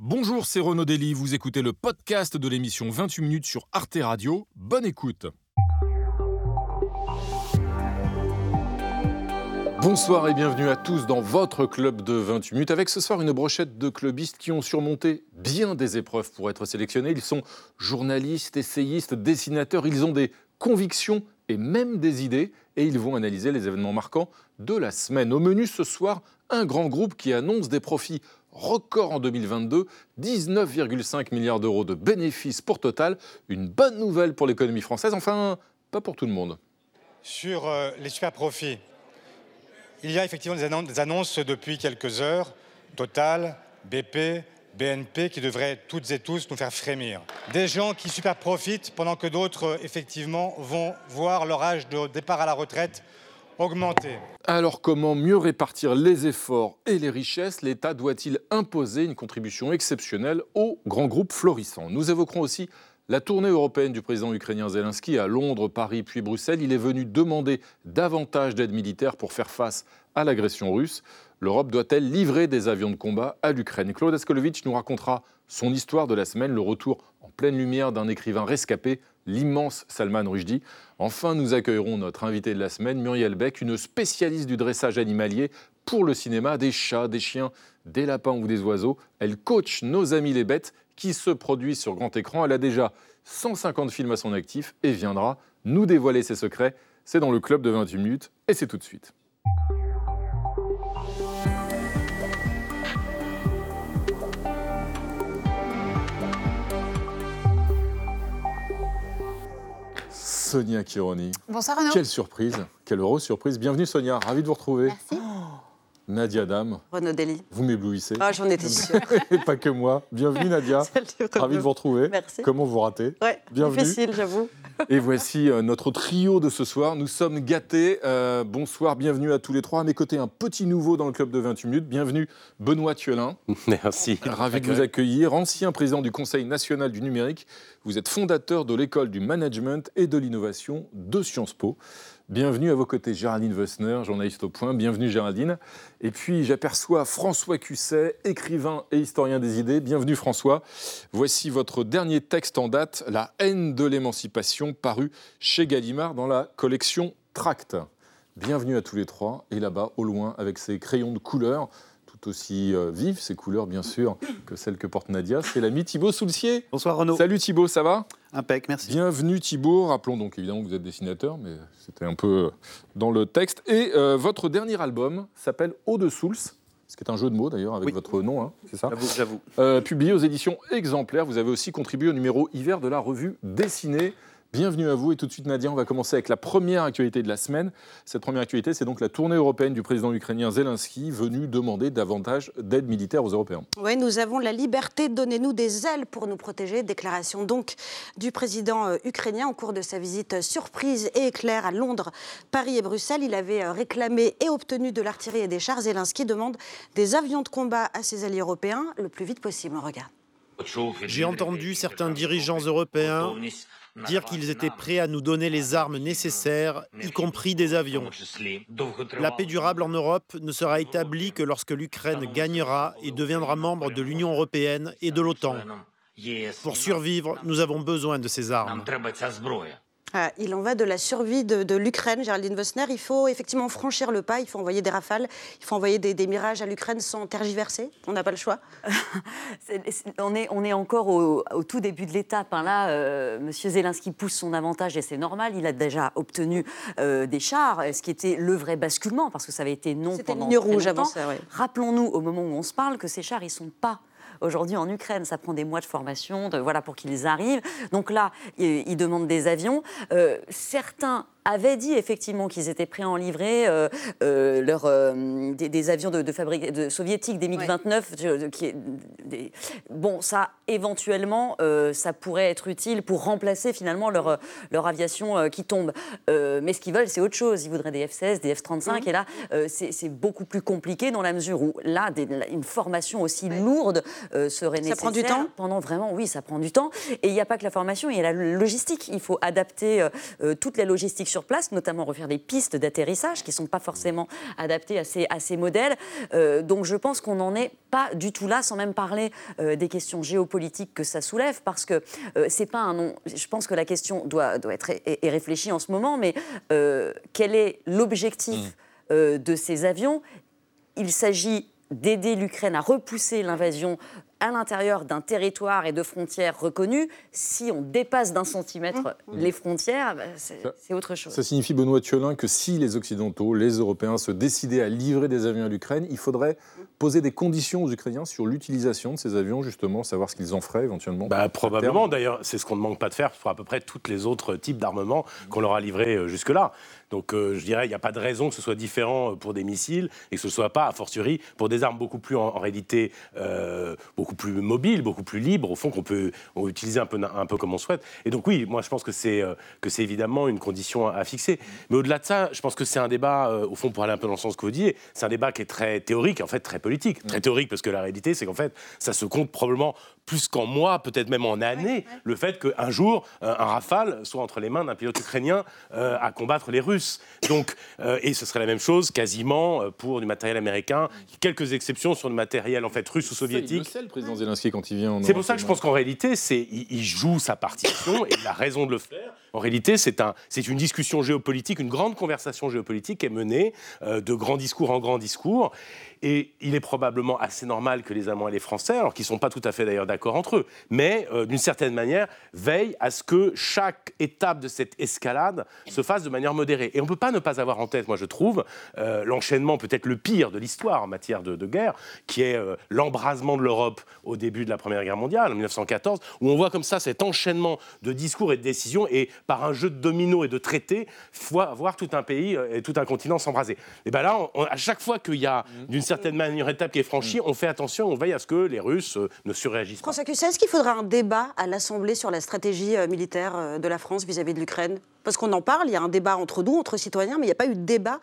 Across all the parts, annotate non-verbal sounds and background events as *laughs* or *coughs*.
Bonjour, c'est Renaud Dely, vous écoutez le podcast de l'émission 28 minutes sur Arte Radio. Bonne écoute. Bonsoir et bienvenue à tous dans votre club de 28 minutes avec ce soir une brochette de clubistes qui ont surmonté bien des épreuves pour être sélectionnés. Ils sont journalistes, essayistes, dessinateurs, ils ont des convictions et même des idées et ils vont analyser les événements marquants de la semaine. Au menu ce soir, un grand groupe qui annonce des profits record en 2022, 19,5 milliards d'euros de bénéfices pour Total, une bonne nouvelle pour l'économie française, enfin pas pour tout le monde. Sur euh, les super profits, il y a effectivement des annonces, des annonces depuis quelques heures, Total, BP, BNP, qui devraient toutes et tous nous faire frémir. Des gens qui super profitent pendant que d'autres, euh, effectivement, vont voir leur âge de départ à la retraite augmenter. Alors comment mieux répartir les efforts et les richesses? L'État doit-il imposer une contribution exceptionnelle aux grands groupes florissants Nous évoquerons aussi la tournée européenne du président ukrainien Zelensky à Londres, Paris puis Bruxelles. Il est venu demander davantage d'aide militaire pour faire face à l'agression russe. L'Europe doit-elle livrer des avions de combat à l'Ukraine? Claude Askolovitch nous racontera son histoire de la semaine, le retour en pleine lumière d'un écrivain rescapé, l'immense Salman Rushdie. Enfin, nous accueillerons notre invité de la semaine, Muriel Beck, une spécialiste du dressage animalier pour le cinéma, des chats, des chiens, des lapins ou des oiseaux. Elle coach nos amis les bêtes qui se produisent sur grand écran. Elle a déjà 150 films à son actif et viendra nous dévoiler ses secrets. C'est dans le club de 28 minutes et c'est tout de suite. Sonia Kironi. Bonsoir Renaud. Quelle surprise, quelle heureuse surprise. Bienvenue Sonia, ravi de vous retrouver. Merci. Nadia Dame, Renaud Dely. vous m'éblouissez. Ah, j'en étais sûre. *laughs* Et pas que moi. Bienvenue Nadia. *laughs* Salut. Ravi de vous retrouver. Merci. Comment vous ratez? Ouais, Bienvenue. difficile, j'avoue. *laughs* Et voici euh, notre trio de ce soir. Nous sommes gâtés. Euh, bonsoir, bienvenue à tous les trois. À mes côtés, un petit nouveau dans le club de 28 minutes. Bienvenue Benoît Thielin. Merci. Ravi de vous accueillir. Ancien président du Conseil national du numérique. Vous êtes fondateur de l'école du management et de l'innovation de Sciences Po. Bienvenue à vos côtés, Géraldine Wessner, journaliste au point. Bienvenue, Géraldine. Et puis, j'aperçois François Cusset, écrivain et historien des idées. Bienvenue, François. Voici votre dernier texte en date, La haine de l'émancipation, paru chez Gallimard dans la collection Tract. Bienvenue à tous les trois. Et là-bas, au loin, avec ses crayons de couleur, tout aussi euh, vives, ces couleurs, bien sûr, que celles que porte Nadia, c'est l'ami Thibaut Soulcier. Bonsoir Renaud. Salut Thibaut, ça va? Impec, merci. Bienvenue Thibaut. Rappelons donc évidemment que vous êtes dessinateur, mais c'était un peu dans le texte. Et euh, votre dernier album s'appelle Eau de Souls, ce qui est un jeu de mots d'ailleurs avec Oui. votre nom, hein, c'est ça? J'avoue, j'avoue. Euh, Publié aux éditions Exemplaires. Vous avez aussi contribué au numéro hiver de la revue Dessinée. Bienvenue à vous et tout de suite Nadia, on va commencer avec la première actualité de la semaine. Cette première actualité, c'est donc la tournée européenne du président ukrainien Zelensky venu demander davantage d'aide militaire aux Européens. Oui, nous avons la liberté, donnez-nous des ailes pour nous protéger. Déclaration donc du président euh, ukrainien au cours de sa visite euh, surprise et éclair à Londres, Paris et Bruxelles. Il avait euh, réclamé et obtenu de l'artillerie et des chars. Zelensky demande des avions de combat à ses alliés européens le plus vite possible. On regarde. J'ai entendu certains dirigeants européens dire qu'ils étaient prêts à nous donner les armes nécessaires, y compris des avions. La paix durable en Europe ne sera établie que lorsque l'Ukraine gagnera et deviendra membre de l'Union européenne et de l'OTAN. Pour survivre, nous avons besoin de ces armes. Ah, il en va de la survie de, de l'Ukraine, Géraldine Wessner. Il faut effectivement franchir le pas, il faut envoyer des rafales, il faut envoyer des, des mirages à l'Ukraine sans tergiverser. On n'a pas le choix. *laughs* On, est, on est encore au, au tout début de l'étape. hein. Là, euh, Monsieur Zelensky pousse son avantage et c'est normal. Il a déjà obtenu euh, des chars, ce qui était le vrai basculement, parce que ça avait été non C'était pendant ligne rouge avant longtemps. ça, oui. Rappelons-nous, au moment où on se parle, que ces chars, ils sont pas aujourd'hui en Ukraine. Ça prend des mois de formation, voilà, pour qu'ils arrivent. Donc là, ils, ils demandent des avions. Euh, certains avaient dit effectivement qu'ils étaient prêts à en livrer euh, euh, leur, euh, des, des avions de, de, fabrique- de soviétiques, des MiG-29. je- qui des- Bon, ça, éventuellement, ça pourrait être utile pour remplacer finalement leur, leur aviation qui tombe. Mais ce qu'ils veulent, c'est autre chose. Ils voudraient des F-16, des F-35. Et là, c'est beaucoup plus compliqué dans la mesure où, là, des- une formation aussi lourde serait Ça nécessaire. prend du temps? Pendant vraiment, oui, ça prend du temps. Et il n'y a pas que la formation, il y a la logistique. Il faut adapter euh, toute la logistique sur sur place, notamment refaire des pistes d'atterrissage qui ne sont pas forcément adaptées à ces, à ces modèles. Euh, donc je pense qu'on n'en est pas du tout là, sans même parler euh, des questions géopolitiques que ça soulève, parce que euh, c'est pas un nom. Je pense que la question doit, doit être est, réfléchie en ce moment, mais quel est l'objectif mmh. de ces avions? Il s'agit d'aider l'Ukraine à repousser l'invasion à l'intérieur d'un territoire et de frontières reconnues, si on dépasse d'un centimètre mmh. les frontières, bah, c'est autre chose. Ça signifie, Benoît Thiolin, que si les Occidentaux, les Européens se décidaient à livrer des avions à l'Ukraine, il faudrait poser des conditions aux Ukrainiens sur l'utilisation de ces avions, justement, savoir ce qu'ils en feraient éventuellement bah, Probablement, d'ailleurs, c'est ce qu'on ne manque pas de faire pour à peu près tous les autres types d'armements qu'on leur a livrés euh, jusque-là. Donc euh, je dirais, il n'y a pas de raison que ce soit différent euh, pour des missiles et que ce ne soit pas, a fortiori, pour des armes beaucoup plus, en, réalité, beaucoup plus mobiles, beaucoup plus libres, au fond, qu'on peut utiliser un peu, comme on souhaite. Et donc oui, moi je pense que c'est évidemment une condition à, fixer. Mais au-delà de ça, je pense que c'est un débat, au fond, pour aller un peu dans le sens que vous dites, c'est un débat qui est très théorique, en fait, très politique. Très théorique, parce que la réalité, c'est qu'en fait, ça se compte probablement plus qu'en mois, peut-être même en années, le fait qu'un jour, un rafale soit entre les mains d'un pilote ukrainien euh, à combattre les Russes. Donc, euh, et ce serait la même chose quasiment euh, pour du matériel américain, quelques exceptions sur du matériel en fait russe ou soviétique. C'est le président Zelensky quand il vient. C'est pour ça que je pense qu'en réalité, c'est il, joue sa partition et il a raison de le faire. En réalité, c'est un, une discussion géopolitique, une grande conversation géopolitique est menée de grands discours en grands discours. Et il est probablement assez normal que les Allemands et les Français, alors qu'ils ne sont pas tout à fait d'ailleurs d'accord entre eux, mais euh, d'une certaine manière, veillent à ce que chaque étape de cette escalade se fasse de manière modérée. Et on ne peut pas ne pas avoir en tête, moi je trouve, euh, l'enchaînement peut-être le pire de l'histoire en matière de, guerre, qui est euh, l'embrasement de l'Europe au début de la Première Guerre mondiale, en 1914, où on voit comme ça cet enchaînement de discours et de décisions, et par un jeu de dominos et de traités, voir tout un pays et tout un continent s'embraser. Et bien là, à chaque fois qu'il y a mmh. d'une certaine manière, étape qui est franchie, on fait attention, on veille à ce que les Russes euh, ne surréagissent pas. François est-ce qu'il faudra un débat à l'Assemblée sur la stratégie euh, militaire euh, de la France vis-à-vis de l'Ukraine? Parce qu'on en parle, il y a un débat entre nous, entre citoyens, mais il n'y a pas eu de débat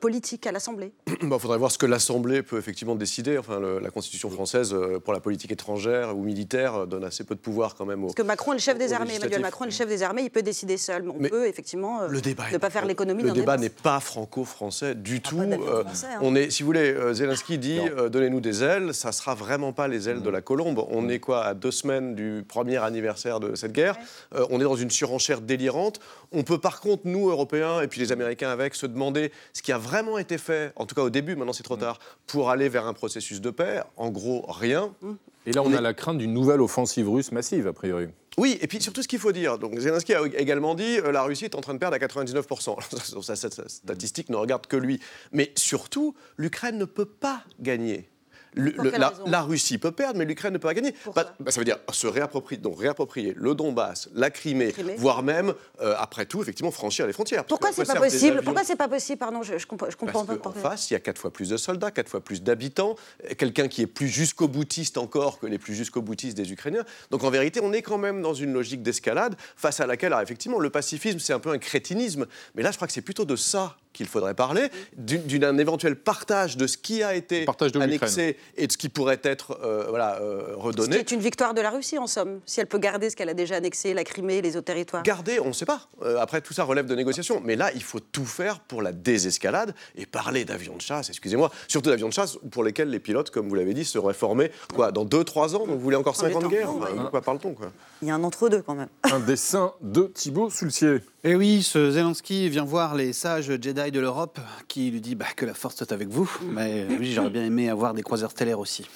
politique à l'Assemblée. *clears throat* Il faudrait voir ce que l'Assemblée peut effectivement décider. Enfin, la Constitution française, pour la politique étrangère ou militaire, donne assez peu de pouvoir quand même. Au, Parce que Macron est le chef des armées. Emmanuel Macron est le chef des armées, il peut décider seul. Mais on peut effectivement le débat ne pas faire l'économie Le débat n'est pas franco-français du ah, tout. Hein. On est, si vous voulez, Zelensky dit donnez-nous des ailes, ça sera vraiment pas les ailes de la colombe. On est quoi à deux semaines du premier anniversaire de cette guerre euh, On est dans une surenchère délirante. On peut par contre, nous, Européens, et puis les Américains avec, se demander ce qui a vraiment été fait, en tout cas au début, maintenant c'est trop mm. tard, pour aller vers un processus de paix. En gros, rien. Mm. Et là, on, a la crainte d'une nouvelle offensive russe massive, a priori. Oui, et puis surtout ce qu'il faut dire. Donc Zelensky a également dit euh, la Russie est en train de perdre à 99%. Cette statistique ne regarde que lui. Mais surtout, l'Ukraine ne peut pas gagner la, Russie peut perdre, mais l'Ukraine ne peut pas gagner. Bah, bah, ça veut dire se réapproprier, donc réapproprier le Donbass, la Crimée, voire même, euh, après tout, effectivement, franchir les frontières. Pourquoi c'est pas possible Pourquoi c'est pas possible Pardon, je, je comprends, je comprends Parce pas. En face, il y a quatre fois plus de soldats, quatre fois plus d'habitants, quelqu'un qui est plus jusqu'au boutiste encore que les plus jusqu'au boutistes des Ukrainiens. Donc en vérité, on est quand même dans une logique d'escalade face à laquelle, alors, effectivement, le pacifisme, c'est un peu un crétinisme. Mais là, je crois que c'est plutôt de ça qu'il faudrait parler, d'un éventuel partage de ce qui a été annexé et de ce qui pourrait être euh, voilà, euh, redonné. Ce qui est une victoire de la Russie, en somme, si elle peut garder ce qu'elle a déjà annexé, la Crimée, les autres territoires. Garder, on ne sait pas. Euh, après, tout ça relève de négociations. Mais là, il faut tout faire pour la désescalade et parler d'avions de chasse, excusez-moi, surtout d'avions de chasse pour lesquels les pilotes, comme vous l'avez dit, seraient formés quoi, dans 2-3 ans. Donc vous voulez encore 50 guerres De quoi parle-t-on Il y a un entre-deux quand même. Un dessin de Thibaut Sulcier. Et eh oui, ce Zelensky vient voir les sages Jedi de l'Europe qui lui dit bah, que la force soit avec vous. Mais oui, j'aurais bien aimé avoir des croiseurs stellaires aussi.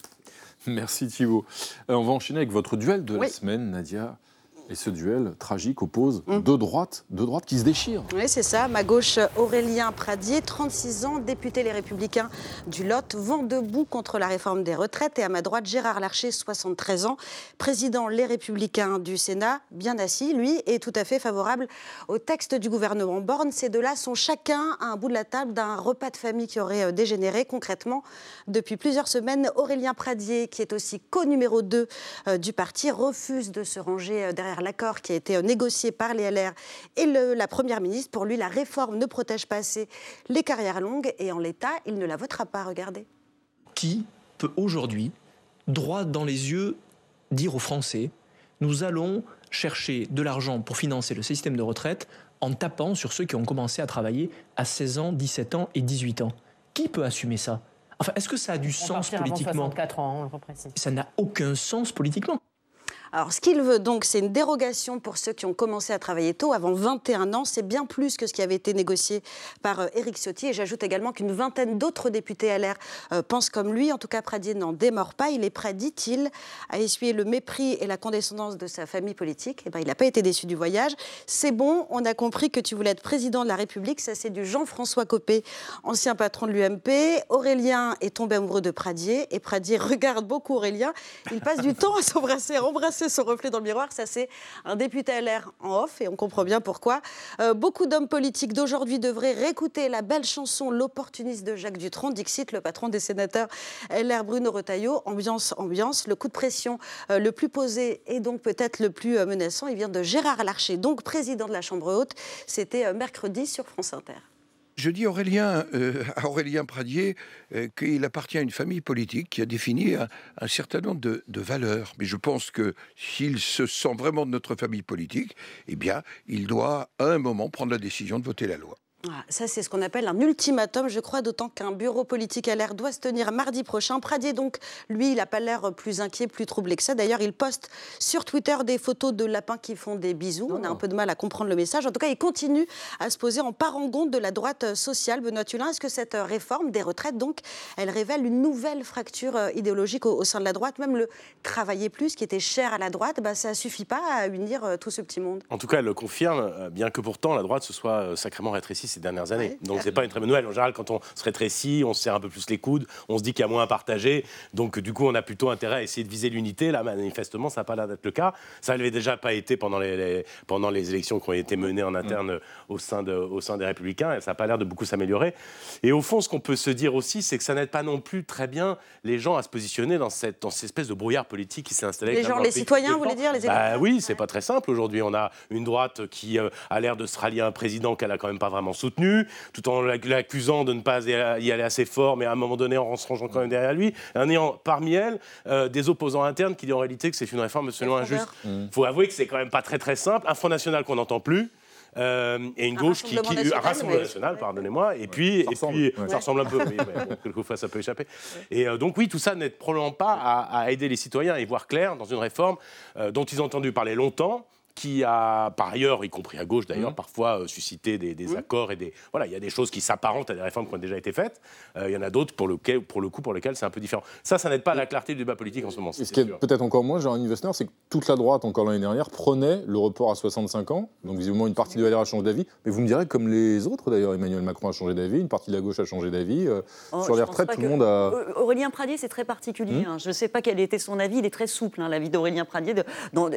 *laughs* Merci Thibault. Euh, on va enchaîner avec votre duel de la semaine, Nadia. Et ce duel tragique oppose mm. deux droites, deux droites qui se déchirent. Oui, c'est ça. Ma gauche, Aurélien Pradier, 36 ans, député Les Républicains du Lot, vent debout contre la réforme des retraites. Et à ma droite, Gérard Larcher, 73 ans, président Les Républicains du Sénat, bien assis, lui, est tout à fait favorable au texte du gouvernement Borne. Ces deux-là sont chacun à un bout de la table d'un repas de famille qui aurait euh, dégénéré. Concrètement, depuis plusieurs semaines, Aurélien Pradier, qui est aussi co-numéro 2 euh, du parti, refuse de se ranger euh, l'accord qui a été négocié par les LR et la Première ministre. Pour lui, la réforme ne protège pas assez les carrières longues et en l'état, il ne la votera pas. Regardez. Qui peut aujourd'hui, droit dans les yeux, dire aux Français nous allons chercher de l'argent pour financer le système de retraite en tapant sur ceux qui ont commencé à travailler à 16 ans, 17 ans et 18 ans. Qui peut assumer ça? Enfin, est-ce que ça a du sens politiquement? ans, Ça n'a aucun sens politiquement. Alors, ce qu'il veut donc, c'est une dérogation pour ceux qui ont commencé à travailler tôt, avant 21 ans. C'est bien plus que ce qui avait été négocié par euh, Éric Ciotti. Et j'ajoute également qu'une vingtaine d'autres députés LR euh, pensent comme lui. En tout cas, Pradier n'en démord pas. Il est prêt, dit-il, à essuyer le mépris et la condescendance de sa famille politique. Et eh ben, il n'a pas été déçu du voyage. C'est bon, on a compris que tu voulais être président de la République. Ça, c'est du Jean-François Copé, ancien patron de l'UMP. Aurélien est tombé amoureux de Pradier. Et Pradier *laughs* regarde beaucoup Aurélien. Il passe du temps à s'embrasser, à embrasser son reflet dans le miroir. Ça, c'est un député LR en off et on comprend bien pourquoi. Euh, beaucoup d'hommes politiques d'aujourd'hui devraient réécouter la belle chanson L'opportuniste de Jacques Dutronc, Dixit, le patron des sénateurs LR Bruno Retailleau. Ambiance, ambiance. Le coup de pression euh, le plus posé et donc peut-être le plus euh, menaçant, il vient de Gérard Larcher, donc président de la Chambre haute. C'était mercredi sur France Inter. Je dis Aurélien, euh, à Aurélien Pradier euh, qu'il appartient à une famille politique qui a défini un, certain nombre de, de, valeurs. Mais je pense que s'il se sent vraiment de notre famille politique, eh bien, il doit à un moment prendre la décision de voter la loi. Ah, ça, c'est ce qu'on appelle un ultimatum, je crois, d'autant qu'un bureau politique à l'air doit se tenir mardi prochain. Pradier, donc, lui, il n'a pas l'air plus inquiet, plus troublé que ça. D'ailleurs, il poste sur Twitter des photos de lapins qui font des bisous. On a un peu de mal à comprendre le message. En tout cas, il continue à se poser en parangon de la droite sociale. Benoît Tulin, est-ce que cette réforme des retraites, donc, elle révèle une nouvelle fracture euh, idéologique au, sein de la droite Même le travailler plus, qui était cher à la droite, bah, ça ne suffit pas à unir euh, tout ce petit monde. En tout cas, elle le confirme, euh, bien que pourtant la droite se soit sacrément rétrécie ces dernières années. Donc c'est pas une très bonne nouvelle. En général, quand on se rétrécit, on se serre un peu plus les coudes, on se dit qu'il y a moins à partager. Donc du coup, on a plutôt intérêt à essayer de viser l'unité. Là, manifestement, ça n'a pas l'air d'être le cas. Ça n'avait déjà pas été pendant les, pendant les élections qui ont été menées en interne au, sein de, au sein des Républicains. Et ça n'a pas l'air de beaucoup s'améliorer. Et au fond, ce qu'on peut se dire aussi, c'est que ça n'aide pas non plus très bien les gens à se positionner dans cette, dans cette espèce de brouillard politique qui s'est installé. Les gens, les citoyens, vous voulez dire les bah, Oui, c'est pas très simple aujourd'hui. On a une droite qui euh, a l'air de se rallier à un président qu'elle a quand même pas vraiment soutenu tout en l'accusant de ne pas y aller assez fort, mais à un moment donné en se rangeant quand même derrière lui, en ayant parmi elles euh, des opposants internes qui disent en réalité que c'est une réforme absolument injuste. Il mmh. faut avouer que c'est quand même pas très très simple. Un Front National qu'on n'entend plus. Euh, et une gauche qui, qui un rassemblement national, pardonnez-moi, et puis, ça, et puis ça ressemble un peu, *laughs* oui, quelquefois ça peut échapper. Et euh, donc oui, tout ça n'aide probablement pas à, aider les citoyens à y voir clair dans une réforme dont ils ont entendu parler longtemps, qui a, par ailleurs, y compris à gauche d'ailleurs, mmh. parfois euh, suscité des, mmh. accords et des. Voilà, il y a des choses qui s'apparentent à des réformes qui ont déjà été faites. Euh, il y en a d'autres pour, pour le coup pour lesquelles c'est un peu différent. Ça, ça n'aide pas à la clarté du débat politique en ce moment. Et ce qui est peut-être encore moins, Wessner, c'est que toute la droite, encore l'année dernière, prenait le report à 65 ans. Donc visiblement, une partie de LR a changé d'avis. Mais vous me direz, comme les autres d'ailleurs, Emmanuel Macron a changé d'avis, une partie de la gauche a changé d'avis. Euh, oh, sur les retraites, tout le monde a. Aurélien Pradier, c'est très particulier. Mmh. Hein. Je ne sais pas quel était son avis. Il est très souple, hein, l'avis d'Aurélien Pradier. De,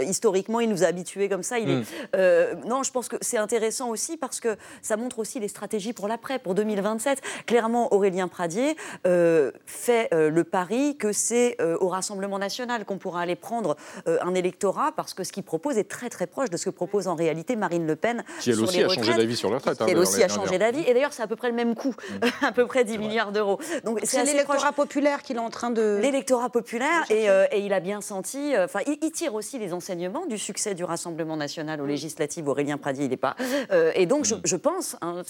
historiquement, il nous a habitués comme ça. Il est euh, non, je pense que c'est intéressant aussi parce que ça montre aussi les stratégies pour l'après, pour 2027. Clairement, Aurélien Pradier euh, fait euh, le pari que c'est au Rassemblement national qu'on pourra aller prendre un électorat parce que ce qu'il propose est très très proche de ce que propose en réalité Marine Le Pen. Qui elle aussi a changé d'avis sur les retraites. Hein, elle aussi a changé d'avis. Et d'ailleurs, c'est à peu près le même coût, mm. *laughs* à peu près 10 milliards d'euros. Donc c'est l'électorat populaire qu'il est en train de. L'électorat populaire, et, et, il a bien senti. Enfin, il, il, tire aussi les enseignements du succès du Rassemblement national aux mm. législatives Aurélien Pradier, il n'est pas. Euh, et donc, je, mm. pense hein,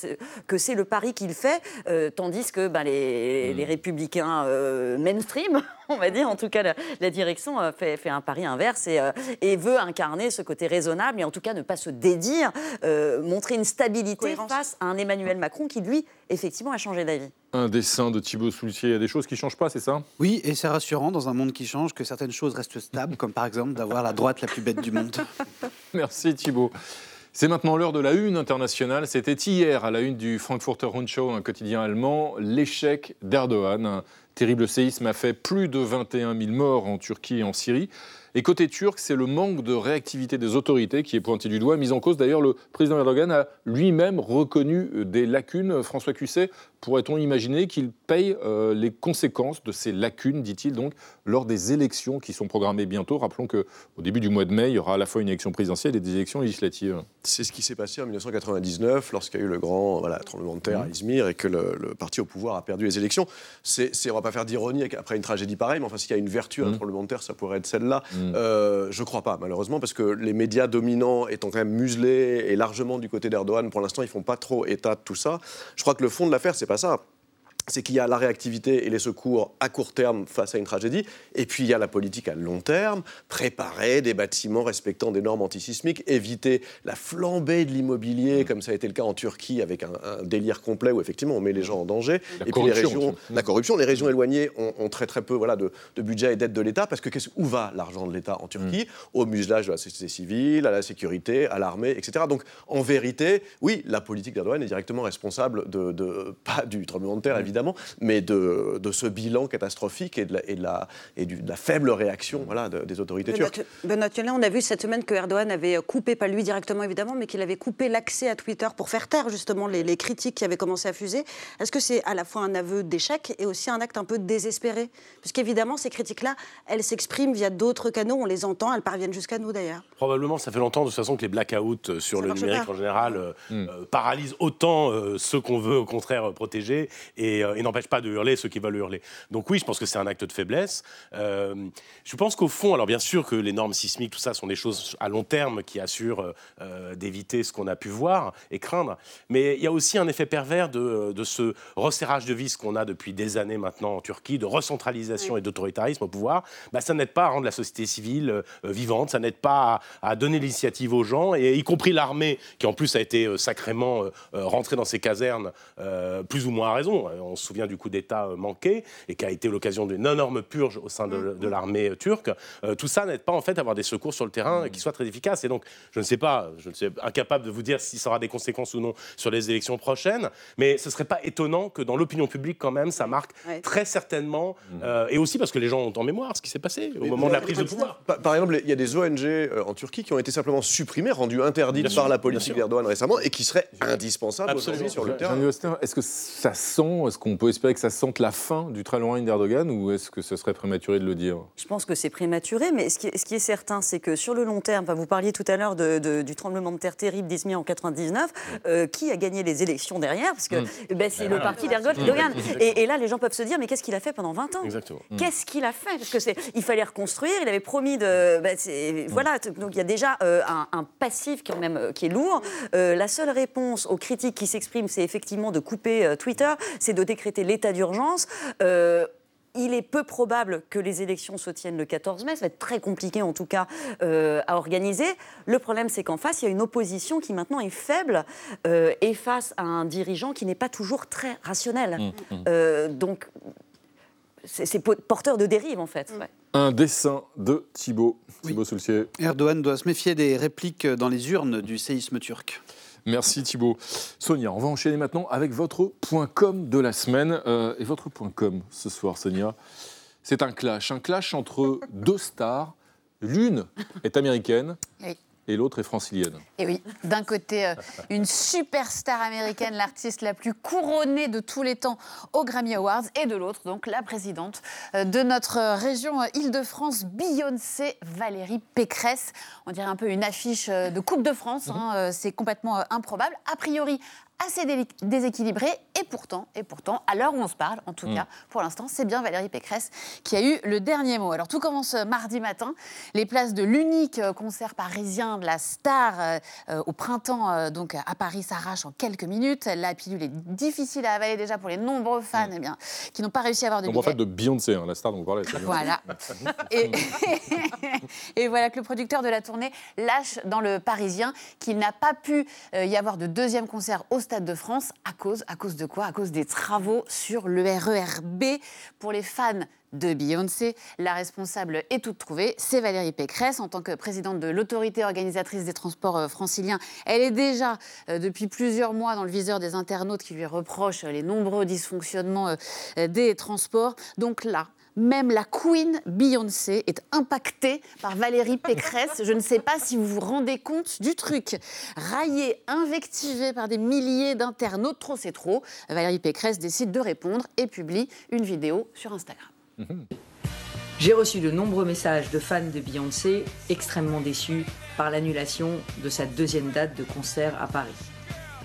que c'est le pari qu'il fait, euh, tandis que bah, les, mm. républicains euh, mainstream, *laughs* on va dire, en tout cas, la, direction fait, fait, un pari inverse et, et, veut incarner ce côté raisonnable et en tout cas ne pas se dédire, montrer une stabilité face à un Emmanuel Macron qui, lui, effectivement, a changé d'avis. Un dessin de Thibaut Soultier, il y a des choses qui ne changent pas, c'est ça? Oui, et c'est rassurant dans un monde qui change que certaines choses restent stables, comme par exemple d'avoir la droite la plus bête du monde. *laughs* Merci Thibaut. C'est maintenant l'heure de la une internationale. C'était hier à la une du Frankfurter Rundschau, un quotidien allemand, l'échec d'Erdogan. Un terrible séisme a fait plus de 21 000 morts en Turquie et en Syrie. Et côté turc, c'est le manque de réactivité des autorités qui est pointé du doigt, mis en cause. D'ailleurs, le président Erdogan a lui-même reconnu euh, des lacunes. François Cusset, pourrait-on imaginer qu'il paye euh, les conséquences de ces lacunes, dit-il donc, lors des élections qui sont programmées bientôt? Rappelons qu'au début du mois de mai, il y aura à la fois une élection présidentielle et des élections législatives. C'est ce qui s'est passé en 1999, lorsqu'il y a eu le grand voilà, tremblement de terre à mmh. Izmir et que le, parti au pouvoir a perdu les élections. C'est, on ne va pas faire d'ironie après une tragédie pareille, mais enfin, s'il y a une vertu à un tremblement de terre, ça pourrait être celle-là. Mm. Euh, je crois pas, malheureusement, parce que les médias dominants étant quand même muselés et largement du côté d'Erdogan, pour l'instant, ils font pas trop état de tout ça. Je crois que le fond de l'affaire, c'est pas ça c'est qu'il y a la réactivité et les secours à court terme face à une tragédie, et puis il y a la politique à long terme, préparer des bâtiments respectant des normes antisismiques, éviter la flambée de l'immobilier, comme ça a été le cas en Turquie, avec un, un délire complet où effectivement on met les gens en danger. La et puis les régions, la corruption, les régions éloignées ont, ont très très peu voilà, de, de budget et d'aide de l'État, parce que où va l'argent de l'État en Turquie? Au muselage de la société civile, à la sécurité, à l'armée, etc. Donc en vérité, oui, la politique d'Erdogan est directement responsable de, de- pas du tremblement de terre évidemment, mais de, de ce bilan catastrophique et de la, et de la, et du- de la faible réaction voilà, de- des autorités turques. Benoît Thévenin, on a vu cette semaine que Erdogan avait coupé, pas lui directement évidemment, mais qu'il avait coupé l'accès à Twitter pour faire taire justement les, les critiques qui avaient commencé à fuser. Est-ce que c'est à la fois un aveu d'échec et aussi un acte un peu désespéré? Puisqu'évidemment, ces critiques-là, elles s'expriment via d'autres canaux, on les entend, elles parviennent jusqu'à nous d'ailleurs. Probablement, ça fait longtemps de toute façon que les blackouts euh, sur Ça le numérique pas. en général euh, euh, paralysent autant euh, ceux qu'on veut au contraire euh, protéger et, euh, et n'empêchent pas de hurler ceux qui veulent hurler. Donc oui, je pense que c'est un acte de faiblesse. Euh, je pense qu'au fond, alors bien sûr que les normes sismiques, tout ça sont des choses à long terme qui assurent euh, euh, d'éviter ce qu'on a pu voir et craindre. Mais il y a aussi un effet pervers de, de ce resserrage de vis qu'on a depuis des années maintenant en Turquie, de recentralisation et d'autoritarisme au pouvoir. Bah, ça n'aide pas à rendre la société civile euh, vivante, ça n'aide pas à, à donner l'initiative aux gens, et y compris l'armée, qui en plus a été euh, sacrément euh, euh, rentrée dans ses casernes, euh, plus ou moins à raison. Euh, On se souvient du coup d'État euh, manqué, et qui a été l'occasion d'une énorme purge au sein de, de l'armée euh, turque. Euh, tout ça n'aide pas en fait à avoir des secours sur le terrain qui soient très efficaces. Et donc, je ne sais pas, je ne suis incapable de vous dire si ça aura des conséquences ou non sur les élections prochaines, mais ce serait pas étonnant que dans l'opinion publique quand même, ça marque Ouais. très certainement, euh, et aussi parce que les gens ont en mémoire ce qui s'est passé au moment de la prise de pouvoir. Par, exemple, il y a des ONG en Turquie qui ont été simplement supprimées, rendues interdites Bien par sûr, la politique d'Erdogan récemment et qui seraient indispensables Absolument. aujourd'hui sur le terrain. Est-ce que ça sent, est-ce qu'on peut espérer que ça sente la fin du très long règne d'Erdogan ou est-ce que ce serait prématuré de le dire? Je pense que c'est prématuré, mais ce qui, est, ce qui est certain, c'est que sur le long terme, enfin, vous parliez tout à l'heure de- de- du tremblement de terre terrible d'Izmir en 99, euh, qui a gagné les élections derrière? Parce que Mm. ben, c'est le voilà. parti d'Erdogan. Et, et là, les gens peuvent se dire, mais qu'est-ce qu'il a fait pendant 20 ans? Exactement. Qu'est-ce qu'il a fait? Parce que c'est, il fallait reconstruire. Il avait promis de. ben, c'est- Voilà. Donc il y a déjà euh, un, un passif quand même euh, qui est lourd. Euh, la seule réponse aux critiques qui s'expriment, c'est effectivement de couper euh, Twitter, c'est de décréter l'état d'urgence. Euh, il est peu probable que les élections se tiennent le 14 mai. Ça va être très compliqué, en tout cas, euh, à organiser. Le problème, c'est qu'en face, il y a une opposition qui maintenant est faible euh, et face à un dirigeant qui n'est pas toujours très rationnel. Euh, donc, c'est c'est po- porteur de dérive, en fait. ouais. Un dessin de Thibaut. Thibaut Soulcier. Erdogan doit se méfier des répliques dans les urnes du séisme turc. Merci Thibaut. Sonia, on va enchaîner maintenant avec votre point com de la semaine. Euh, et votre point com ce soir, Sonia, c'est un clash. Un clash entre deux stars. L'une est américaine. Et l'autre est francilienne. Et oui, d'un côté, euh, une superstar américaine, l'artiste la plus couronnée de tous les temps aux Grammy Awards, et de l'autre, donc, la présidente euh, de notre région euh, Île-de-France, Beyoncé Valérie Pécresse. On dirait un peu une affiche de Coupe de France, hein, c'est complètement improbable. A priori, assez déséquilibré, et pourtant, et pourtant, à l'heure où on se parle, en tout cas, pour l'instant, c'est bien Valérie Pécresse qui a eu le dernier mot. Alors tout commence euh, mardi matin, les places de l'unique euh, concert parisien de la star euh, euh, au printemps, euh, donc à Paris, s'arrachent en quelques minutes. La pilule est difficile à avaler déjà pour les nombreux fans eh bien, qui n'ont pas réussi à avoir de Donc en billets. fait de Beyoncé, hein, la star dont vous parlez. Voilà. *laughs* Et, *laughs* et voilà que le producteur de la tournée lâche dans le Parisien qu'il n'a pas pu euh, y avoir de deuxième concert au Stade de France à cause, à cause de quoi? À cause des travaux sur le RERB. Pour les fans de Beyoncé, la responsable est toute trouvée, c'est Valérie Pécresse. En tant que présidente de l'autorité organisatrice des transports euh, franciliens, elle est déjà euh, depuis plusieurs mois dans le viseur des internautes qui lui reprochent les nombreux dysfonctionnements euh, des transports. Donc là, même la queen Beyoncé est impactée par Valérie Pécresse. Je ne sais pas si vous vous rendez compte du truc. Raillée, invectivée par des milliers d'internautes, trop c'est trop, Valérie Pécresse décide de répondre et publie une vidéo sur Instagram. J'ai reçu de nombreux messages de fans de Beyoncé extrêmement déçus par l'annulation de sa deuxième date de concert à Paris.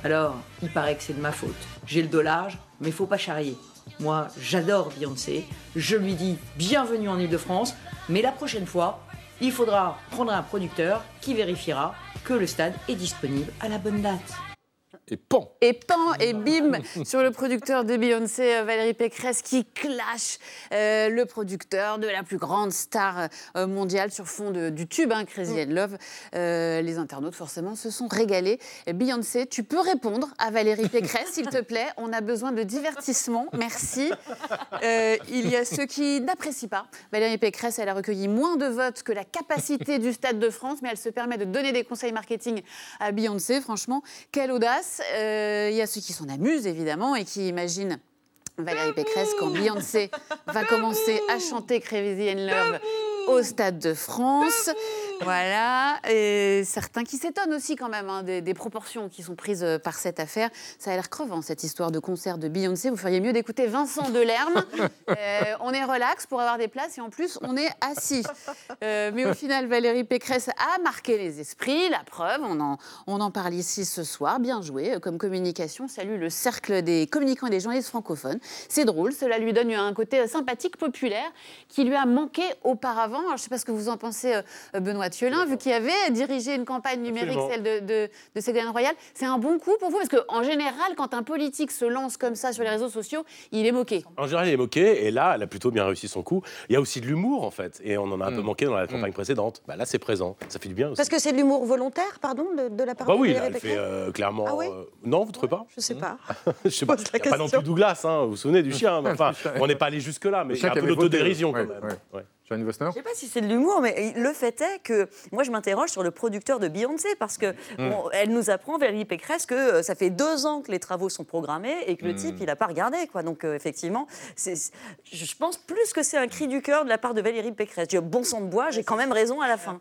Alors, il paraît que c'est de ma faute. J'ai le dos large, mais faut pas charrier. Moi, j'adore Beyoncé. Je lui dis bienvenue en Ile-de-France. Mais la prochaine fois, il faudra prendre un producteur qui vérifiera que le stade est disponible à la bonne date et pan. Et pan et bim sur le producteur de Beyoncé, euh, Valérie Pécresse, qui clash euh, le producteur de la plus grande star euh, mondiale sur fond du tube, hein, Crazy in Love. les internautes, forcément, se sont régalés. Beyoncé, tu peux répondre à Valérie Pécresse, s'il te plaît. On a besoin de divertissement. Merci. il y a ceux qui n'apprécient pas. Valérie Pécresse, elle a recueilli moins de votes que la capacité du Stade de France, mais elle se permet de donner des conseils marketing à Beyoncé. Franchement, quelle audace. Euh, il y a ceux qui s'en amusent, évidemment, et qui imaginent Valérie Pécresse quand Beyoncé va commencer à chanter Crazy in Love au Stade de France. Voilà, et certains qui s'étonnent aussi quand même hein, des, proportions qui sont prises euh, par cette affaire. Ça a l'air crevant cette histoire de concert de Beyoncé. Vous feriez mieux d'écouter Vincent Delerme. *laughs* euh, on est relax pour avoir des places et en plus on est assis. Euh, mais au final, Valérie Pécresse a marqué les esprits. La preuve, on en, on en parle ici ce soir. Bien joué comme communication. Salut le cercle des communicants et des journalistes francophones. C'est drôle, cela lui donne un côté sympathique, populaire, qui lui a manqué auparavant. Alors, je ne sais pas ce que vous en pensez, Benoît Thielin, vu qu'il avait dirigé une campagne numérique, celle de, de, de Ségolène Royal. C'est un bon coup pour vous Parce qu'en général, quand un politique se lance comme ça sur les réseaux sociaux, il est moqué. En général, il est moqué, et là, elle a plutôt bien réussi son coup. Il y a aussi de l'humour, en fait, et on en a un peu mm. manqué dans la campagne mm. précédente. Bah, là, c'est présent, ça fait du bien aussi. Parce que c'est de l'humour volontaire, pardon, de, la part bah, de Oui, elle fait euh, clairement... Ah euh, non, vous ne trouvez pas Je ne *laughs* sais pas. je sais pas. Il a pas non plus Douglas, hein, vous vous souvenez du chien. *laughs* Enfin, on n'est pas allé jusque-là, mais y a un peu d'autodérision quand même. Je ne sais pas si c'est de l'humour, mais le fait est que moi, je m'interroge sur le producteur de Beyoncé parce que hmm. elle nous apprend, Valérie Pécresse, que euh, ça fait deux ans que les travaux sont programmés et que le hmm. type, il n'a pas regardé. Quoi. Donc, euh, effectivement, je pense plus que c'est un cri du cœur de la part de Valérie Pécresse. Je dis, bon sang de bois, j'ai quand même raison à la fin.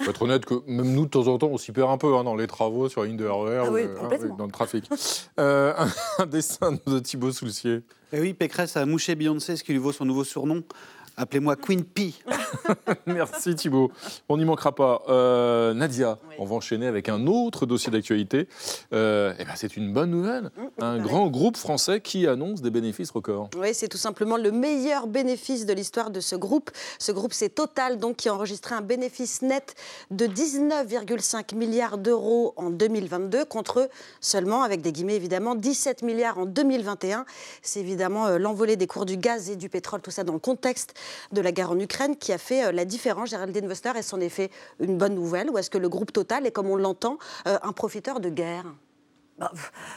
Faut être honnête que même nous, de temps en temps, on s'y perd un peu hein, dans les travaux sur la ligne de RER, ah euh, hein, dans le trafic. un, *laughs* un, dessin de Thibaut Soulcier. Et eh oui, Pécresse a mouché Beyoncé, ce qui lui vaut son nouveau surnom. Appelez-moi Queen P. *laughs* Merci Thibault. On n'y manquera pas. Euh, Nadia, on va enchaîner avec un autre dossier d'actualité. Euh, eh ben, c'est une bonne nouvelle. Un grand groupe français qui annonce des bénéfices records. Oui, c'est tout simplement le meilleur bénéfice de l'histoire de ce groupe. Ce groupe, c'est Total, donc, qui a enregistré un bénéfice net de 19,5 milliards d'euros en 2022, contre seulement, avec des guillemets évidemment, 17 milliards en 2021. C'est évidemment euh, l'envolée des cours du gaz et du pétrole, tout ça dans le contexte de la guerre en Ukraine qui a fait euh, la différence. Géraldine Wester, est-ce en effet une bonne nouvelle ou est-ce que le groupe Total est, comme on l'entend, euh, un profiteur de guerre? Bah,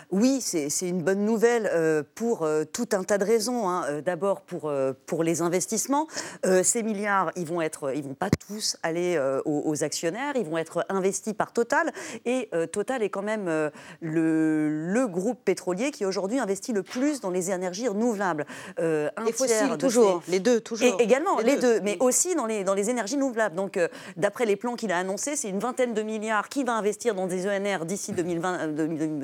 oui, c'est une bonne nouvelle euh, pour euh, tout un tas de raisons. Hein. Euh, d'abord pour, pour les investissements. ces milliards, ils vont être, ils vont pas tous aller aux, actionnaires, ils vont être investis par Total. Et Total est quand même le, le, groupe pétrolier qui aujourd'hui investit le plus dans les énergies renouvelables. Un fossiles, toujours. Les deux, toujours. Et également, les, deux. mais aussi dans les, dans les énergies renouvelables. Donc, d'après les plans qu'il a annoncés, c'est une vingtaine de milliards qui va investir dans des ENR d'ici 2020.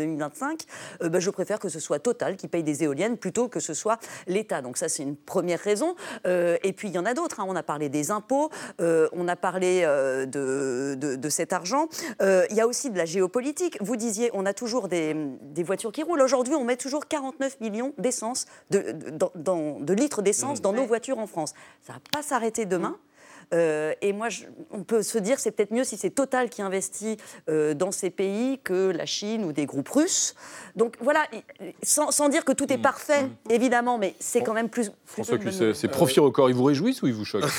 2025, euh, bah, je préfère que ce soit Total qui paye des éoliennes plutôt que ce soit l'État. Donc ça, c'est une première raison. Euh, et puis, il y en a d'autres. Hein. On a parlé des impôts, euh, on a parlé de, de, cet argent. il y a aussi de la géopolitique. Vous disiez, on a toujours des, des voitures qui roulent. Aujourd'hui, on met toujours 49 millions d'essence, de, de, litres d'essence dans nos voitures en France. Ça ne va pas s'arrêter demain. Euh, et moi, on peut se dire c'est peut-être mieux si c'est Total qui investit euh, dans ces pays que la Chine ou des groupes russes. Donc voilà, sans, dire que tout est mm. parfait, mm. évidemment, mais c'est quand même plus. François Cusset, ces profits records, ils vous réjouissent ou ils vous choquent? *laughs*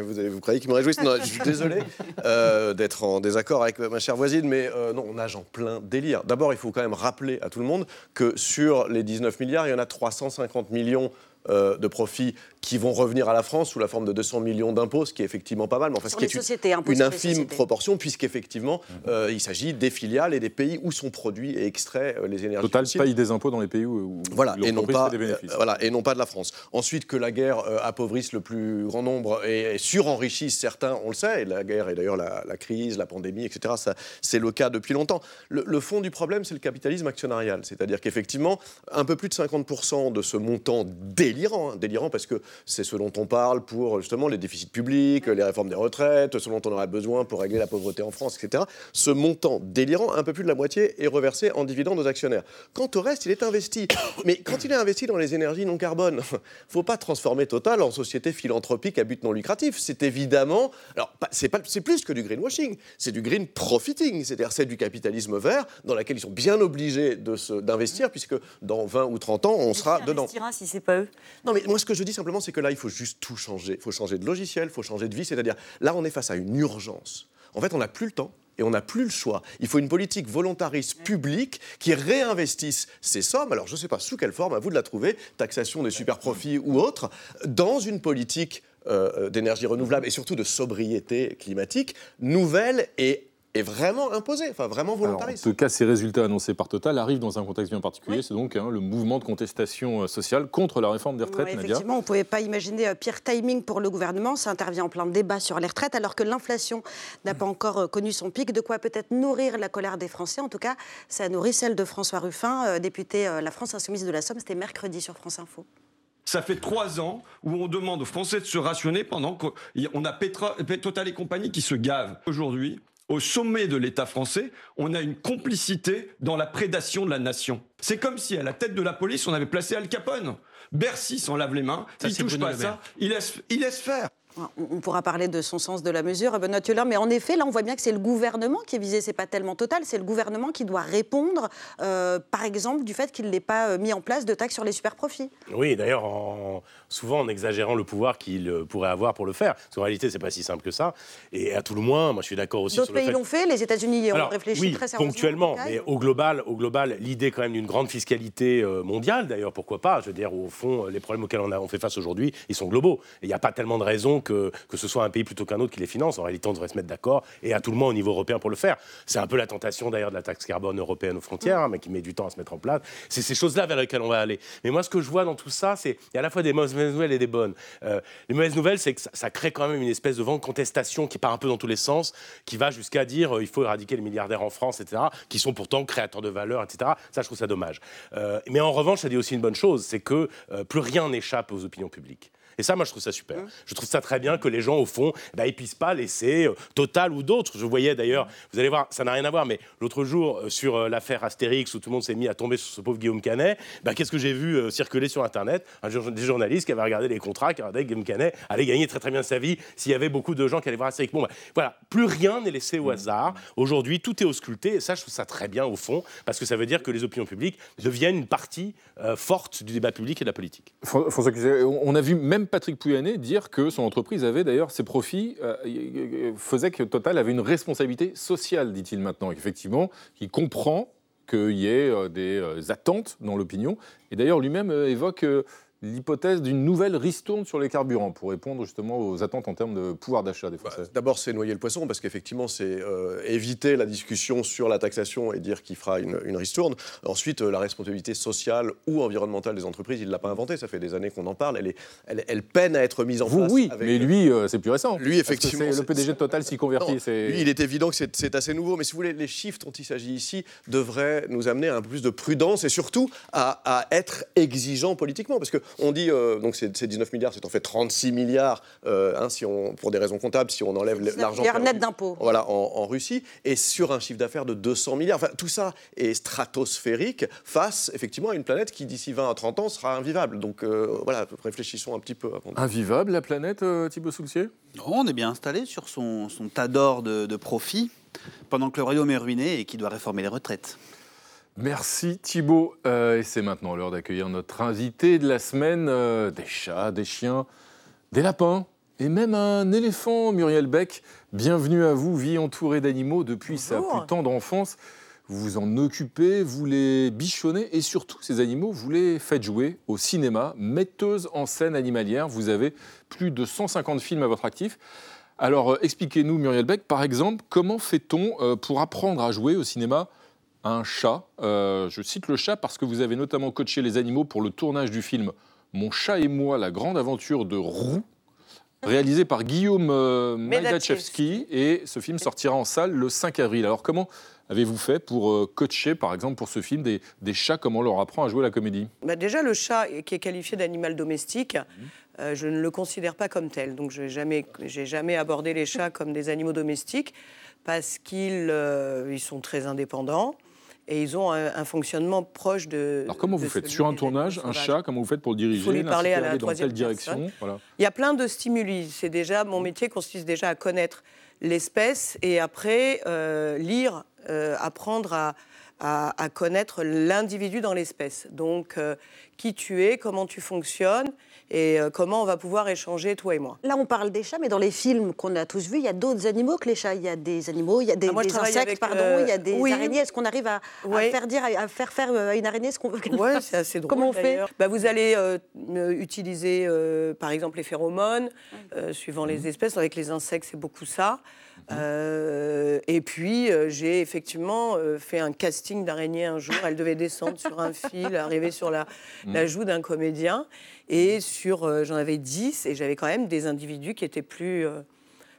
Vous, vous, croyez qu'ils me réjouissent? Non, je suis désolé euh, d'être en désaccord avec ma chère voisine, mais non, on nage en plein délire. D'abord, il faut quand même rappeler à tout le monde que sur les 19 milliards, il y en a 350 millions de profits qui vont revenir à la France sous la forme de 200 millions d'impôts, ce qui est effectivement pas mal, mais enfin, ce qui est une, infime proportion, puisqu'effectivement, euh, il s'agit des filiales et des pays où sont produits et extraits euh, les énergies Total paye des impôts dans les pays où, voilà, et non pas, des bénéfices. Euh, voilà, et non pas de la France. Ensuite, que la guerre appauvrisse le plus grand nombre et, surenrichisse certains, on le sait, et la guerre et d'ailleurs la, crise, la pandémie, etc., c'est le cas depuis longtemps. Le, fond du problème, c'est le capitalisme actionnarial, c'est-à-dire qu'effectivement, un peu plus de 50% de ce montant délirant, hein, délirant parce que c'est ce dont on parle pour justement les déficits publics, les réformes des retraites, ce dont on aurait besoin pour régler la pauvreté en France, etc. Ce montant délirant, un peu plus de la moitié, est reversé en dividendes aux actionnaires. Quant au reste, il est investi. *coughs* Mais quand il est investi dans les énergies non carbone, *laughs* faut pas transformer Total en société philanthropique à but non lucratif. C'est évidemment, alors c'est plus que du greenwashing, c'est du green profiting, c'est-à-dire c'est du capitalisme vert dans lequel ils sont bien obligés d'investir puisque dans 20 ou 30 ans on sera dedans. si c'est pas eux? Non mais moi ce que je dis simplement c'est que là il faut juste tout changer, il faut changer de logiciel, il faut changer de vie, c'est-à-dire là on est face à une urgence. En fait on n'a plus le temps et on n'a plus le choix. Il faut une politique volontariste publique qui réinvestisse ces sommes, alors je ne sais pas sous quelle forme, à vous de la trouver, taxation des super profits ou autre, dans une politique euh, d'énergie renouvelable et surtout de sobriété climatique nouvelle et est vraiment imposé, enfin vraiment volontariste. en tout cas, ces résultats annoncés par Total arrivent dans un contexte bien particulier. C'est donc hein, le mouvement de contestation euh, sociale contre la réforme des retraites. effectivement, on ne pouvait pas imaginer euh, pire timing pour le gouvernement. Ça intervient en plein débat sur les retraites, alors que l'inflation n'a pas encore euh, connu son pic. De quoi peut-être nourrir la colère des Français. En tout cas, ça nourrit celle de François Ruffin, député La France Insoumise de la Somme. C'était mercredi sur France Info. Ça fait trois ans où on demande aux Français de se rationner pendant qu'on a Total et compagnie qui se gavent. Aujourd'hui, au sommet de l'État français, on a une complicité dans la prédation de la nation. C'est comme si à la tête de la police, on avait placé Al Capone. Bercy s'en lave les mains, il touche pas à ça, il laisse, il laisse faire. On pourra parler de son sens de la mesure, Benoît Tuller, mais en effet, là, on voit bien que c'est le gouvernement qui est visé. C'est pas tellement total, c'est le gouvernement qui doit répondre, euh, par exemple, du fait qu'il n'ait pas euh, mis en place de taxes sur les super profits. Oui, d'ailleurs, souvent en exagérant le pouvoir qu'il euh, pourrait avoir pour le faire. Parce qu'en réalité, c'est pas si simple que ça. Et à tout le moins, moi, je suis d'accord aussi. D'autres pays l'ont fait, les États-Unis ont réfléchi très sérieusement. Ponctuellement, mais au global, au global, l'idée quand même d'une grande fiscalité mondiale, d'ailleurs, pourquoi pas Je veux dire, au fond, les problèmes auxquels on, a, on fait face aujourd'hui, ils sont globaux. Il n'y a pas tellement de raisons que, que ce soit un pays plutôt qu'un autre qui les finance. En réalité, on devrait se mettre d'accord et à tout le monde au niveau européen pour le faire. C'est un peu la tentation d'ailleurs de la taxe carbone européenne aux frontières, hein, mais qui met du temps à se mettre en place. C'est ces choses-là vers lesquelles on va aller. Mais moi, ce que je vois dans tout ça, c'est il y a à la fois des mauvaises nouvelles et des bonnes. Euh, les mauvaises nouvelles, c'est que ça, crée quand même une espèce de vent de contestation qui part un peu dans tous les sens, qui va jusqu'à dire euh, il faut éradiquer les milliardaires en France, etc., qui sont pourtant créateurs de valeur, etc. Ça, je trouve ça dommage. Euh, mais en revanche, ça dit aussi une bonne chose, c'est que plus rien n'échappe aux opinions publiques. Et ça, moi, je trouve ça super. Mmh. Je trouve ça très bien que les gens, au fond, bah, ils puissent pas laisser euh, Total ou d'autres. Je voyais d'ailleurs, vous allez voir, ça n'a rien à voir, mais l'autre jour, euh, sur euh, l'affaire Astérix, où tout le monde s'est mis à tomber sur ce pauvre Guillaume Canet, bah, qu'est-ce que j'ai vu circuler sur Internet? Un, Des journalistes qui avaient regardé les contrats, qui regardaient que Guillaume Canet allait gagner très très bien sa vie s'il y avait beaucoup de gens qui allaient voir Astérix. Bon, bah, voilà, plus rien n'est laissé au mmh. hasard. Aujourd'hui, tout est ausculté, et ça, je trouve ça très bien, au fond, parce que ça veut dire que les opinions publiques deviennent une partie forte du débat public et de la politique. François on a vu même Patrick Pouyanné dire que son entreprise avait d'ailleurs ses profits, euh, faisait que Total avait une responsabilité sociale, dit-il maintenant. Effectivement, il comprend qu'il y ait euh, des euh, attentes dans l'opinion. Et d'ailleurs, lui-même évoque l'hypothèse d'une nouvelle ristourne sur les carburants pour répondre justement aux attentes en termes de pouvoir d'achat des bah, Français D'abord, c'est noyer le poisson parce qu'effectivement, c'est euh, éviter la discussion sur la taxation et dire qu'il fera une, ristourne. Ensuite, euh, la responsabilité sociale ou environnementale des entreprises, il ne l'a pas inventée. Ça fait des années qu'on en parle. Elle, est, elle, peine à être mise en Vous, place. Oui, mais lui, euh, c'est plus récent. Lui, effectivement. le PDG de Total s'y convertit. lui, il est évident que c'est assez nouveau. Mais si vous voulez, les chiffres dont il s'agit ici devraient nous amener à un peu plus de prudence et surtout à, à être exigeants politiquement. Parce qu'on dit donc ces 19 milliards, c'est en fait 36 milliards euh, hein, si on, pour des raisons comptables, si on enlève l'argent. net d'impôts. Voilà, en, Russie, et sur un chiffre d'affaires de 200 milliards. Enfin, tout ça est stratosphérique face effectivement à une planète qui d'ici 20 à 30 ans sera invivable. Donc euh, voilà, réfléchissons un petit peu avant. Invivable la planète, euh, Thibaut Soulcier On est bien installé sur son, son tas d'or de, de profit pendant que le royaume est ruiné et qui doit réformer les retraites. Merci Thibault. Euh, et c'est maintenant l'heure d'accueillir notre invité de la semaine. Euh, des chats, des chiens, des lapins et même un éléphant, Muriel Beck. Bienvenue à vous, vie entourée d'animaux depuis sa plus tendre enfance. Vous vous en occupez, vous les bichonnez et surtout ces animaux, vous les faites jouer au cinéma. Metteuse en scène animalière, vous avez plus de 150 films à votre actif. Alors euh, expliquez-nous, Muriel Beck, par exemple, comment fait-on pour apprendre à jouer au cinéma un chat. Euh, je cite le chat parce que vous avez notamment coaché les animaux pour le tournage du film Mon chat et moi, la grande aventure de Roux, réalisé par Guillaume euh, Et ce film sortira en salle le 5 avril. Alors comment avez-vous fait pour euh, coacher, par exemple, pour ce film, des, chats? Comment on leur apprend à jouer la comédie? Bah Déjà, le chat, qui est qualifié d'animal domestique, mmh. Euh, je ne le considère pas comme tel. Donc, je n'ai jamais, jamais abordé les chats comme des animaux domestiques parce qu'ils ils sont très indépendants et ils ont un, fonctionnement proche de. Alors comment vous faites sur un tournage un chat Comment vous faites pour le diriger Il faut lui parler à la quelle direction Il y a plein de stimuli. C'est déjà mon métier consiste déjà à connaître l'espèce et après euh, lire, euh, apprendre à, à, connaître l'individu dans l'espèce. Donc euh, qui tu es, comment tu fonctionnes et euh, comment on va pouvoir échanger, toi et moi? Là, on parle des chats, mais dans les films qu'on a tous vus, il y a d'autres animaux que les chats. Il y a des animaux, il y a des, ah, insectes, pardon, euh, il y a des araignées. Est-ce qu'on arrive à, faire dire, à faire faire à une araignée ce qu'on veut qu'elle Oui, c'est assez drôle. Comment on fait? bah, Vous allez euh, utiliser, par exemple, les phéromones, suivant les espèces. Avec les insectes, c'est beaucoup ça. Euh, et puis, euh, j'ai effectivement euh, fait un casting d'araignée un jour. Elle devait descendre sur un *laughs* fil, arriver sur la, mm. la joue d'un comédien. Et sur, j'en avais 10, et j'avais quand même des individus qui étaient plus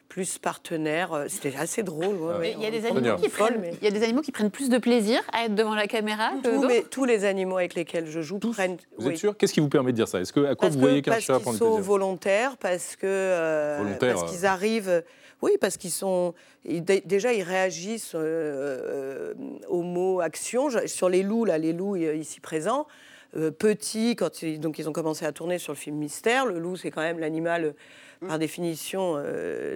plus partenaires. C'était assez drôle. il, y a des animaux qui prennent, il y a des animaux qui prennent plus de plaisir à être devant la caméra tous, mais, tous les animaux avec lesquels je joue prennent. Vous êtes sûr? Qu'est-ce qui vous permet de dire ça? Est-ce que à quoi vous voyez qu'un chat prend du plaisir? Parce qu'ils sont volontaires, parce que parce qu'ils arrivent oui, parce qu'ils sont. Déjà, ils réagissent euh, euh, aux mots action. Sur les loups, là, les loups euh, ici présents, petits, quand ils, donc ils ont commencé à tourner sur le film Mystère. Le loup, c'est quand même l'animal, par définition,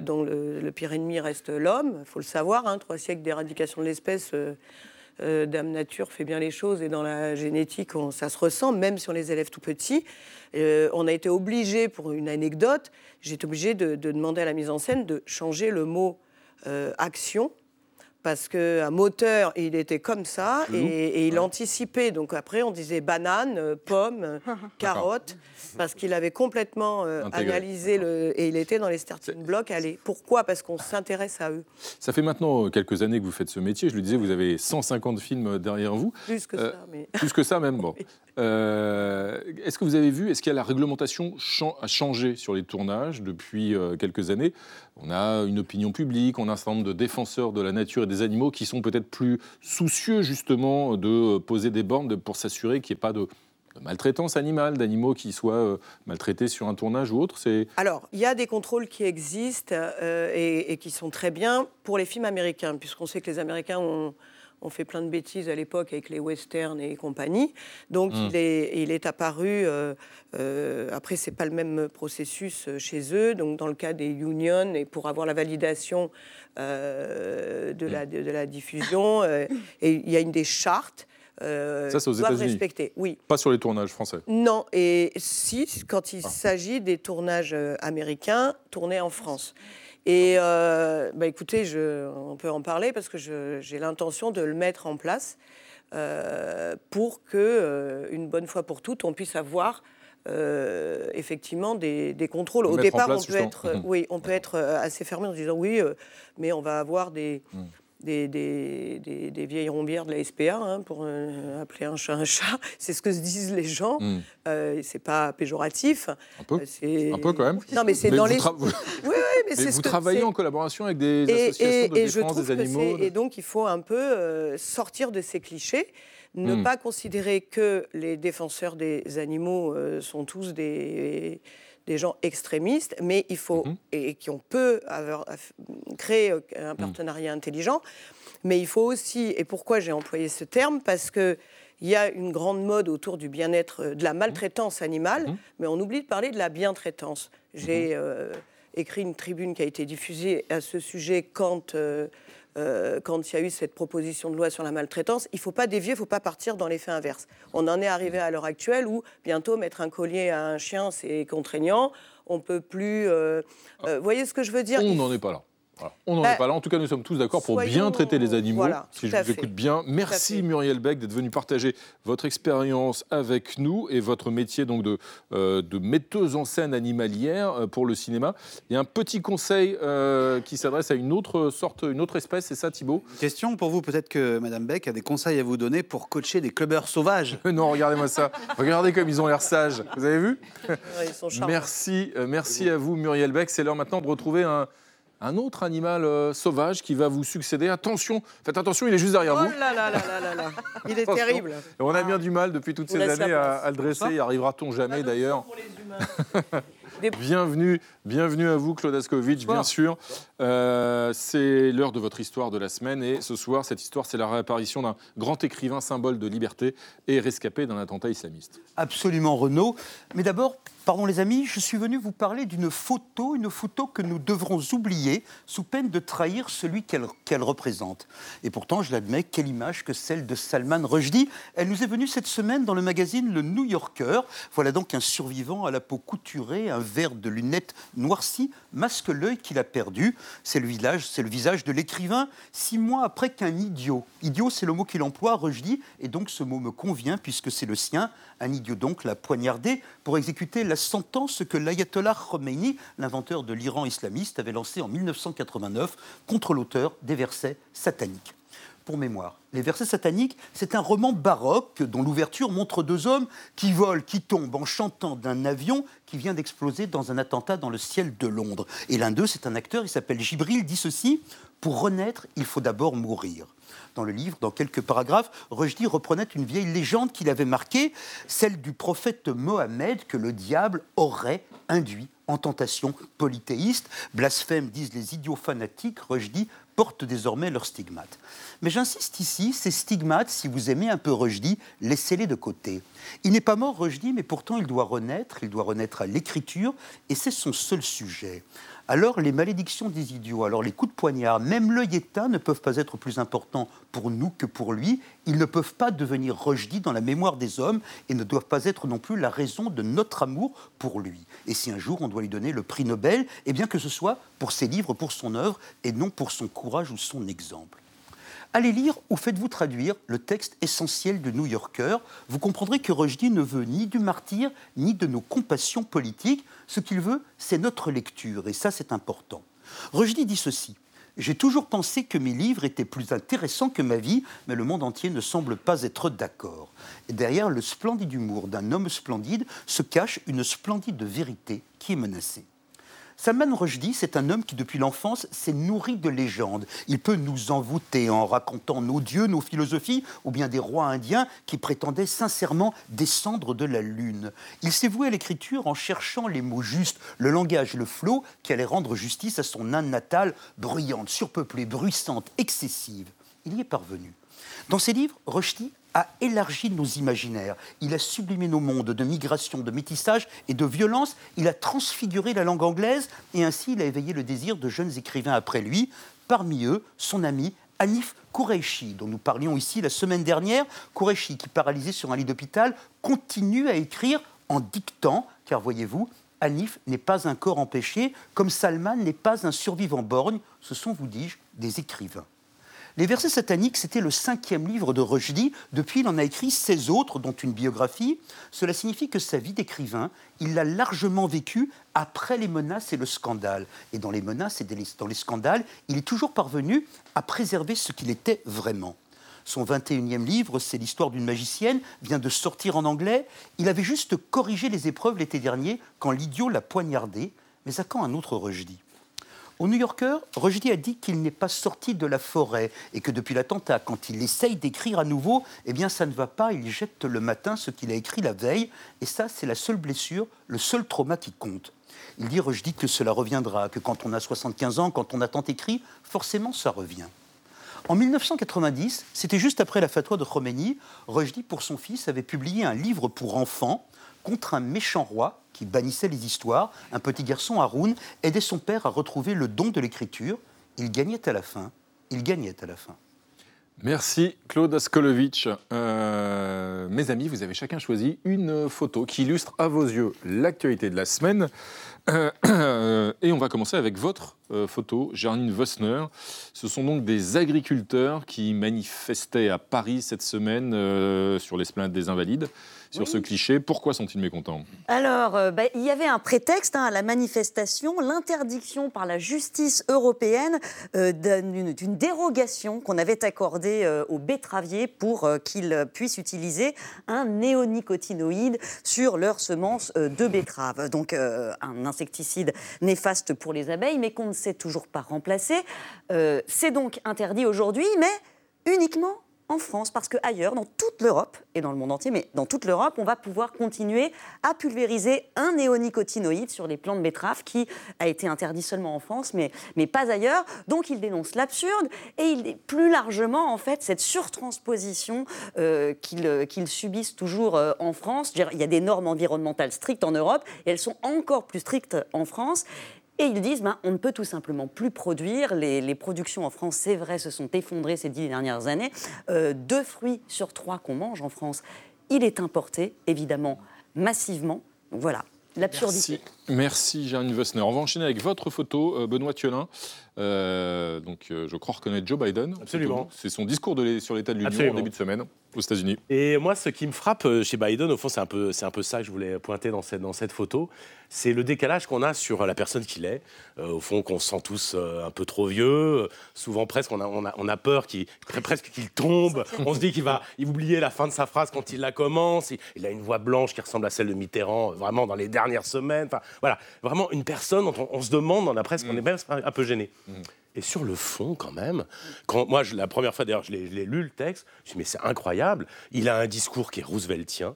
dont le, pire ennemi reste l'homme. Il faut le savoir, hein, trois siècles d'éradication de l'espèce. Dame Nature fait bien les choses et dans la génétique, ça se ressent, même si on les élève tout petits. on a été obligé, pour une anecdote, j'ai été obligée de, demander à la mise en scène de changer le mot euh, action parce qu'un moteur, il était comme ça et, il anticipait. Donc après, on disait banane, euh, pomme, euh, *laughs* carotte, parce qu'il avait complètement euh, analysé le, et il était dans les starting blocks. Allez, pourquoi? Parce qu'on s'intéresse à eux. Ça fait maintenant quelques années que vous faites ce métier. Je le disais, vous avez 150 films derrière vous. Plus que ça, mais... Plus que ça même, bon. *laughs* est-ce que vous avez vu, est-ce qu'il y a la réglementation a changé sur les tournages depuis quelques années? On a une opinion publique, on a un certain nombre de défenseurs de la nature et des animaux qui sont peut-être plus soucieux justement de poser des bornes pour s'assurer qu'il n'y ait pas de, maltraitance animale, d'animaux qui soient euh, maltraités sur un tournage ou autre. Alors, il y a des contrôles qui existent euh, et, qui sont très bien pour les films américains, puisqu'on sait que les Américains ont, on fait plein de bêtises à l'époque avec les westerns et compagnie. Donc hmm. il, est, il est apparu, euh, euh, après c'est pas le même processus euh, chez eux, donc dans le cas des unions et pour avoir la validation de, la, de, la diffusion, et il y a une des chartes. ça, c'est aux États-Unis. oui. Pas sur les tournages français. Non, et si, quand il ah. s'agit des tournages américains tournés en France. Et euh, bah, écoutez, je, on peut en parler parce que j'ai l'intention de le mettre en place euh, pour que, euh, une bonne fois pour toutes, on puisse avoir effectivement des, contrôles. Au départ, on peut être, oui, on peut être assez fermé en disant oui, mais on va avoir des, mmh des, des, des, vieilles rombières de la SPA, hein, pour euh, appeler un chat un chat. *laughs* C'est ce que se disent les gens. Mm. Euh, c'est pas péjoratif. Un peu. Euh, un peu quand même. Non, mais c'est dans les. *laughs* oui, oui, mais, c'est vous travaillez en collaboration avec des associations de défense des animaux. Et donc, il faut un peu euh, sortir de ces clichés. Ne mm. pas considérer que les défenseurs des animaux sont tous des des gens extrémistes, mais il faut, mhm. et, qui ont peut avoir, créer un mhm. partenariat intelligent, mais il faut aussi, et pourquoi j'ai employé ce terme, parce que il y a une grande mode autour du bien-être, euh, de la maltraitance animale, mhm. mais on oublie de parler de la bientraitance. J'ai euh, écrit une tribune qui a été diffusée à ce sujet quand euh, euh, quand il y a eu cette proposition de loi sur la maltraitance, il ne faut pas dévier, il ne faut pas partir dans l'effet inverse. On en est arrivé à l'heure actuelle où bientôt mettre un collier à un chien, c'est contraignant. On peut plus. Euh, euh, vous voyez ce que je veux dire? On n'en est pas là. On n'en est bah, pas là. En tout cas, nous sommes tous d'accord pour bien traiter les animaux. si je vous écoute bien. Merci Muriel Beck d'être venue partager votre expérience avec nous et votre métier donc de, euh, de metteuse en scène animalière euh, pour le cinéma. Il y a un petit conseil euh, qui s'adresse à une autre sorte, une autre espèce, c'est ça Thibault? Question pour vous, peut-être que Madame Beck a des conseils à vous donner pour coacher des clubbers sauvages. *laughs* non, regardez-moi ça. Regardez comme ils ont l'air sages. Vous avez vu? Merci, merci à vous Muriel Beck. C'est l'heure maintenant de retrouver un un autre animal euh, sauvage qui va vous succéder. Attention, faites attention, il est juste derrière vous. Oh là là là là là Il est terrible. on a bien du mal depuis toutes ces années à, le dresser. Y arrivera-t-on jamais d'ailleurs *laughs* Bienvenue, bienvenue à vous, Claude Askovitch, bien sûr. Euh, c'est l'heure de votre histoire de la semaine et ce soir, cette histoire, c'est la réapparition d'un grand écrivain symbole de liberté et rescapé d'un attentat islamiste. Absolument, Renaud. Mais d'abord, Pardon les amis, je suis venu vous parler d'une photo, une photo que nous devrons oublier sous peine de trahir celui qu'elle représente. Et pourtant, je l'admets, quelle image que celle de Salman Rushdie. Elle nous est venue cette semaine dans le magazine Le New Yorker. Voilà donc un survivant à la peau couturée, un verre de lunettes noircies, masque l'œil qu'il a perdu. C'est le, le visage de l'écrivain, six mois après qu'un idiot, idiot c'est le mot qu'il emploie, Rushdie, et donc ce mot me convient puisque c'est le sien, un idiot donc l'a poignardé pour exécuter la sentence que l'ayatollah Khomeini, l'inventeur de l'Iran islamiste, avait lancée en 1989 contre l'auteur des versets sataniques. Pour mémoire, les versets sataniques, c'est un roman baroque dont l'ouverture montre deux hommes qui volent, qui tombent en chantant d'un avion qui vient d'exploser dans un attentat dans le ciel de Londres. Et l'un d'eux, c'est un acteur, il s'appelle Gibril, dit ceci Pour renaître, il faut d'abord mourir dans le livre, dans quelques paragraphes, Rushdie reprenait une vieille légende qu'il avait marquée, celle du prophète Mohammed que le diable aurait induit en tentation polythéiste. Blasphème, disent les idiots fanatiques, Rushdie portent désormais leurs stigmates. Mais j'insiste ici, ces stigmates, si vous aimez un peu Rushdie, laissez-les de côté. Il n'est pas mort, Rushdie, mais pourtant il doit renaître, il doit renaître à l'écriture, et c'est son seul sujet alors les malédictions des idiots, alors les coups de poignard, même l'œil éteint ne peuvent pas être plus importants pour nous que pour lui. Ils ne peuvent pas devenir rejetés dans la mémoire des hommes et ne doivent pas être non plus la raison de notre amour pour lui. Et si un jour on doit lui donner le prix Nobel, eh bien que ce soit pour ses livres, pour son œuvre, et non pour son courage ou son exemple. Allez lire ou faites-vous traduire le texte essentiel de New Yorker. Vous comprendrez que Rushdie ne veut ni du martyr, ni de nos compassions politiques. Ce qu'il veut, c'est notre lecture, et ça c'est important. Rushdie dit ceci. J'ai toujours pensé que mes livres étaient plus intéressants que ma vie, mais le monde entier ne semble pas être d'accord. Derrière le splendide humour d'un homme splendide se cache une splendide vérité qui est menacée. Salman Rushdie, c'est un homme qui, depuis l'enfance, s'est nourri de légendes. Il peut nous envoûter en racontant nos dieux, nos philosophies, ou bien des rois indiens qui prétendaient sincèrement descendre de la lune. Il s'est voué à l'écriture en cherchant les mots justes, le langage, le flot, qui allait rendre justice à son âne natale, bruyante, surpeuplée, bruissante, excessive. Il y est parvenu. Dans ses livres, Rushdie a élargi nos imaginaires, il a sublimé nos mondes de migration, de métissage et de violence, il a transfiguré la langue anglaise et ainsi il a éveillé le désir de jeunes écrivains après lui, parmi eux son ami Anif Koureichi, dont nous parlions ici la semaine dernière. Koureichi, qui paralysé sur un lit d'hôpital, continue à écrire en dictant, car voyez-vous, Anif n'est pas un corps empêché, comme Salman n'est pas un survivant borgne, ce sont, vous dis-je, des écrivains. Les versets sataniques, c'était le cinquième livre de Rushdie. Depuis, il en a écrit 16 autres, dont une biographie. Cela signifie que sa vie d'écrivain, il l'a largement vécue après les menaces et le scandale. Et dans les menaces et dans les scandales, il est toujours parvenu à préserver ce qu'il était vraiment. Son 21e livre, c'est l'histoire d'une magicienne, vient de sortir en anglais. Il avait juste corrigé les épreuves l'été dernier quand l'idiot l'a poignardé. Mais à quand un autre Rushdie au New Yorker, Rushdie a dit qu'il n'est pas sorti de la forêt et que depuis l'attentat, quand il essaye d'écrire à nouveau, eh bien ça ne va pas, il jette le matin ce qu'il a écrit la veille, et ça c'est la seule blessure, le seul trauma qui compte. Il dit Rushdie que cela reviendra, que quand on a 75 ans, quand on a tant écrit, forcément ça revient. En 1990, c'était juste après la fatwa de Khomeini, Rushdie, pour son fils, avait publié un livre pour enfants contre un méchant roi qui bannissait les histoires, un petit garçon, Haroun, aidait son père à retrouver le don de l'écriture. Il gagnait à la fin. Il gagnait à la fin. Merci Claude Askolovitch. Euh, mes amis, vous avez chacun choisi une photo qui illustre à vos yeux l'actualité de la semaine. Euh, *clears throat* et on va commencer avec votre euh, photo, Jarnine Vossner. Ce sont donc des agriculteurs qui manifestaient à Paris cette semaine sur l'esplanade des Invalides sur ce cliché. Pourquoi sont-ils mécontents? Alors, euh, bah, il y avait un prétexte hein, à la manifestation, l'interdiction par la justice européenne euh, d'une dérogation qu'on avait accordée euh, aux betteraviers pour qu'ils puissent utiliser un néonicotinoïde sur leurs semences de betterave. Donc, un insecticide néfaste pour les abeilles, mais qu'on ne sait toujours pas remplacer. C'est donc interdit aujourd'hui, mais uniquement en France, parce qu'ailleurs, dans toute l'Europe, et dans le monde entier, mais dans toute l'Europe, on va pouvoir continuer à pulvériser un néonicotinoïde sur les plants de betterave qui a été interdit seulement en France, mais, mais pas ailleurs. Donc il dénonce l'absurde et il plus largement, en fait, cette surtransposition euh, qu'ils qu'ils subissent toujours euh, en France. Il y a des normes environnementales strictes en Europe et elles sont encore plus strictes en France. Et ils disent, ben, on ne peut tout simplement plus produire. Les, productions en France, c'est vrai, se sont effondrées ces dix dernières années. Euh, deux fruits sur trois qu'on mange en France, il est importé, évidemment, massivement. Donc voilà, l'absurdité. Merci, Merci Jeanne Wessner. On va enchaîner avec votre photo, euh, Benoît Thiolin. Euh, donc, je crois reconnaître Joe Biden. Absolument. C'est son discours de sur l'état de l'Union en début de semaine aux États-Unis. Et moi, ce qui me frappe chez Biden, au fond, c'est un peu, c'est un peu ça que je voulais pointer dans cette, dans cette photo c'est le décalage qu'on a sur la personne qu'il est. Euh, au fond, qu'on se sent tous euh, un peu trop vieux. souvent, presque, on a, on a, on a peur qu'il, presque qu'il tombe. On se dit qu'il va oublier la fin de sa phrase quand il la commence. Il, a une voix blanche qui ressemble à celle de Mitterrand, vraiment dans les dernières semaines. Enfin, voilà, vraiment une personne dont on, se demande, on a presque, on est même un peu gêné. Et sur le fond, quand même, quand moi, la première fois d'ailleurs, je l'ai lu le texte, je me suis dit, mais c'est incroyable. Il a un discours qui est rooseveltien.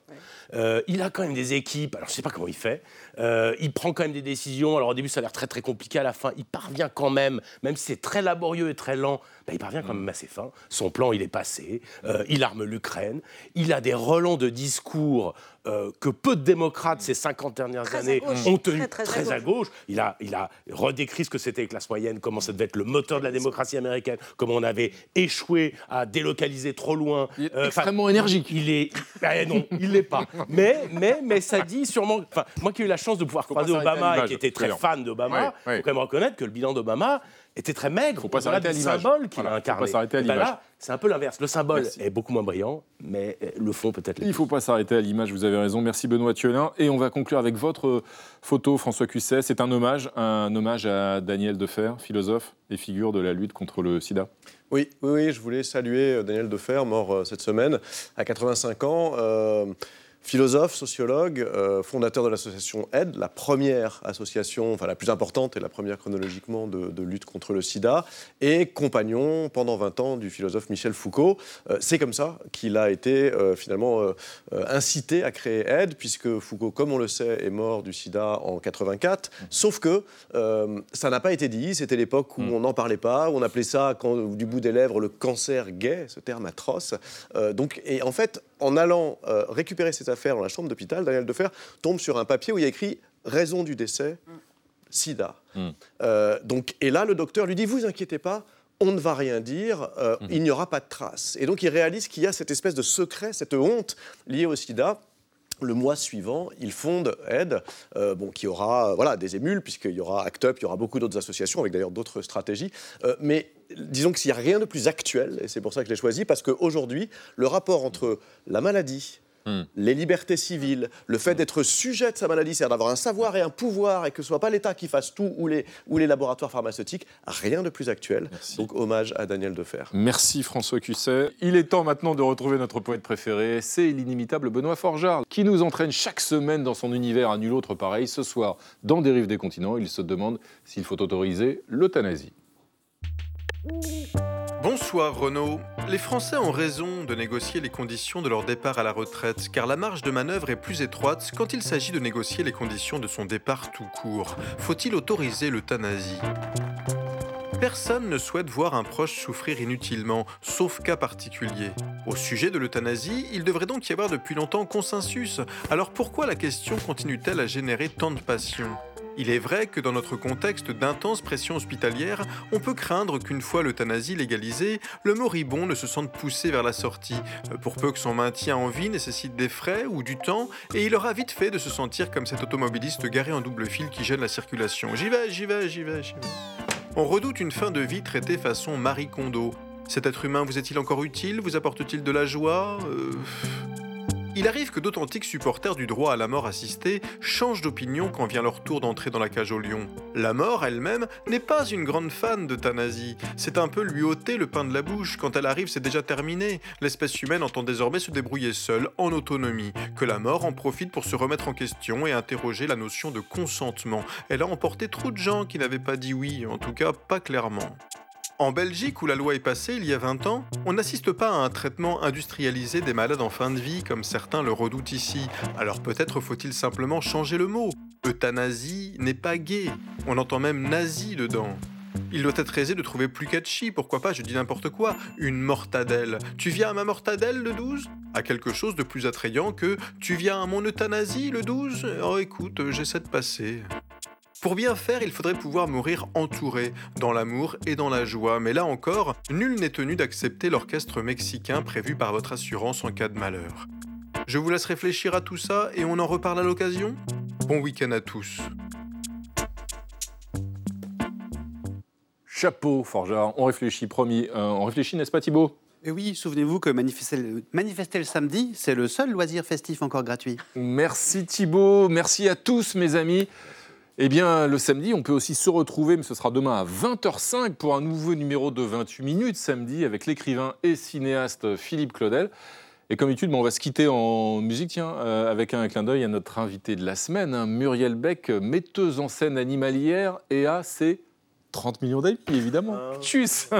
Euh, il a quand même des équipes, alors je ne sais pas comment il fait. Euh, il prend quand même des décisions. Alors au début, ça a l'air très très compliqué. À la fin, il parvient quand même, même si c'est très laborieux et très lent, bah, il parvient quand même assez fin. Son plan, il est passé. Euh, il arme l'Ukraine. Il a des relents de discours euh, que peu de démocrates ces 50 dernières années ont tenu très, à, gauche. Il a, il a redécrit ce que c'était les classes moyennes, comment ça devait être le moteur de la démocratie américaine, comment on avait échoué à délocaliser trop loin. Il est extrêmement énergique. Il est, eh non, il l'est pas. *laughs* Mais, mais, mais ça dit sûrement. Enfin, moi qui ai eu la chance de pouvoir croiser Obama et qui était très fan d'Obama, il faut quand même reconnaître que le bilan d'Obama était très maigre. Faut pas s'arrêter à l'image. symbole qu'il a incarné. Faut pas s'arrêter à ben l'image. c'est un peu l'inverse. Le symbole est beaucoup moins brillant, mais euh, le fond peut-être. Il ne faut pas s'arrêter à l'image. Vous avez raison. Merci Benoît Thiolin. Et on va conclure avec votre photo, François Cusset. C'est un hommage, un hommage à Daniel Defer, philosophe et figure de la lutte contre le SIDA. Oui, oui, oui je voulais saluer euh, Daniel Defer, mort euh, cette semaine, à 85 ans. Philosophe, sociologue, euh, fondateur de l'association AID, la première association, enfin la plus importante et la première chronologiquement de, lutte contre le sida, et compagnon pendant 20 ans du philosophe Michel Foucault. Euh, c'est comme ça qu'il a été euh, finalement incité à créer AID, puisque Foucault, comme on le sait, est mort du sida en 84, sauf que ça n'a pas été dit, c'était l'époque où mm. on n'en parlait pas, où on appelait ça quand, du bout des lèvres le cancer gay, ce terme atroce. donc, et en fait, en allant récupérer cette affaire dans la chambre d'hôpital, Daniel Defer tombe sur un papier où il y a écrit raison du décès, sida. Hmm. Euh, donc, et là, le docteur lui dit Vous inquiétez pas, on ne va rien dire, euh, hmm. il n'y aura pas de traces. Et donc il réalise qu'il y a cette espèce de secret, cette honte liée au sida. Le mois suivant, il fonde Aide, euh, bon, qui aura voilà, des émules, puisqu'il y aura ACT UP, il y aura beaucoup d'autres associations, avec d'ailleurs d'autres stratégies. mais disons qu'il n'y a rien de plus actuel, et c'est pour ça que je l'ai choisi, parce qu'aujourd'hui, le rapport entre la maladie, Hmm. les libertés civiles, le fait d'être sujet de sa maladie, c'est-à-dire d'avoir un savoir et un pouvoir et que ce soit pas l'État qui fasse tout ou les, ou les laboratoires pharmaceutiques, rien de plus actuel. Donc hommage à Daniel Defer. Merci François Cusset. Il est temps maintenant de retrouver notre poète préféré, c'est l'inimitable Benoît Forgeard, qui nous entraîne chaque semaine dans son univers à nul autre pareil. Ce soir, dans Dérive des continents, il se demande s'il faut autoriser l'euthanasie. Bonsoir Renaud. Les Français ont raison de négocier les conditions de leur départ à la retraite, car la marge de manœuvre est plus étroite quand il s'agit de négocier les conditions de son départ tout court. Faut-il autoriser l'euthanasie? Personne ne souhaite voir un proche souffrir inutilement, sauf cas particulier. Au sujet de l'euthanasie, il devrait donc y avoir depuis longtemps consensus. Alors pourquoi la question continue-t-elle à générer tant de passion? Il est vrai que dans notre contexte d'intense pression hospitalière, on peut craindre qu'une fois l'euthanasie légalisée, le moribond ne se sente poussé vers la sortie, euh, pour peu que son maintien en vie nécessite des frais ou du temps, et il aura vite fait de se sentir comme cet automobiliste garé en double fil qui gêne la circulation. J'y vais, j'y vais, j'y vais, j'y vais. On redoute une fin de vie traitée façon Marie Kondo. Cet être humain vous est-il encore utile? Vous apporte-t-il de la joie? Euh, il arrive que d'authentiques supporters du droit à la mort assistée changent d'opinion quand vient leur tour d'entrer dans la cage au lion. La mort elle-même n'est pas une grande fan d'euthanasie. C'est un peu lui ôter le pain de la bouche. Quand elle arrive, c'est déjà terminé. L'espèce humaine entend désormais se débrouiller seule, en autonomie. Que la mort en profite pour se remettre en question et interroger la notion de consentement. Elle a emporté trop de gens qui n'avaient pas dit oui, en tout cas pas clairement. En Belgique, où la loi est passée il y a 20 ans, on n'assiste pas à un traitement industrialisé des malades en fin de vie comme certains le redoutent ici. Alors peut-être faut-il simplement changer le mot. Euthanasie n'est pas gay. On entend même nazi dedans. Il doit être aisé de trouver plus catchy, pourquoi pas, je dis n'importe quoi, une mortadelle. Tu viens à ma mortadelle le 12 À quelque chose de plus attrayant que Tu viens à mon euthanasie le 12 Oh écoute, j'essaie de passer. Pour bien faire, il faudrait pouvoir mourir entouré, dans l'amour et dans la joie, mais là encore, nul n'est tenu d'accepter l'orchestre mexicain prévu par votre assurance en cas de malheur. Je vous laisse réfléchir à tout ça et on en reparle à l'occasion Bon week-end à tous. Chapeau, Forgeard. On réfléchit, promis. Euh, on réfléchit, n'est-ce pas, Thibault et oui, souvenez-vous que manifester, manifester, le samedi, c'est le seul loisir festif encore gratuit. Merci Thibault, merci à tous mes amis. Eh bien, le samedi, on peut aussi se retrouver, mais ce sera demain à 20h05 pour un nouveau numéro de 28 minutes samedi avec l'écrivain et cinéaste Philippe Claudel. Et comme d'habitude, on va se quitter en musique, tiens, euh, avec un clin d'œil à notre invité de la semaine, hein, Muriel Beck, metteuse en scène animalière et à ses 30 millions d'amis, évidemment. Ah. Tchuss *laughs*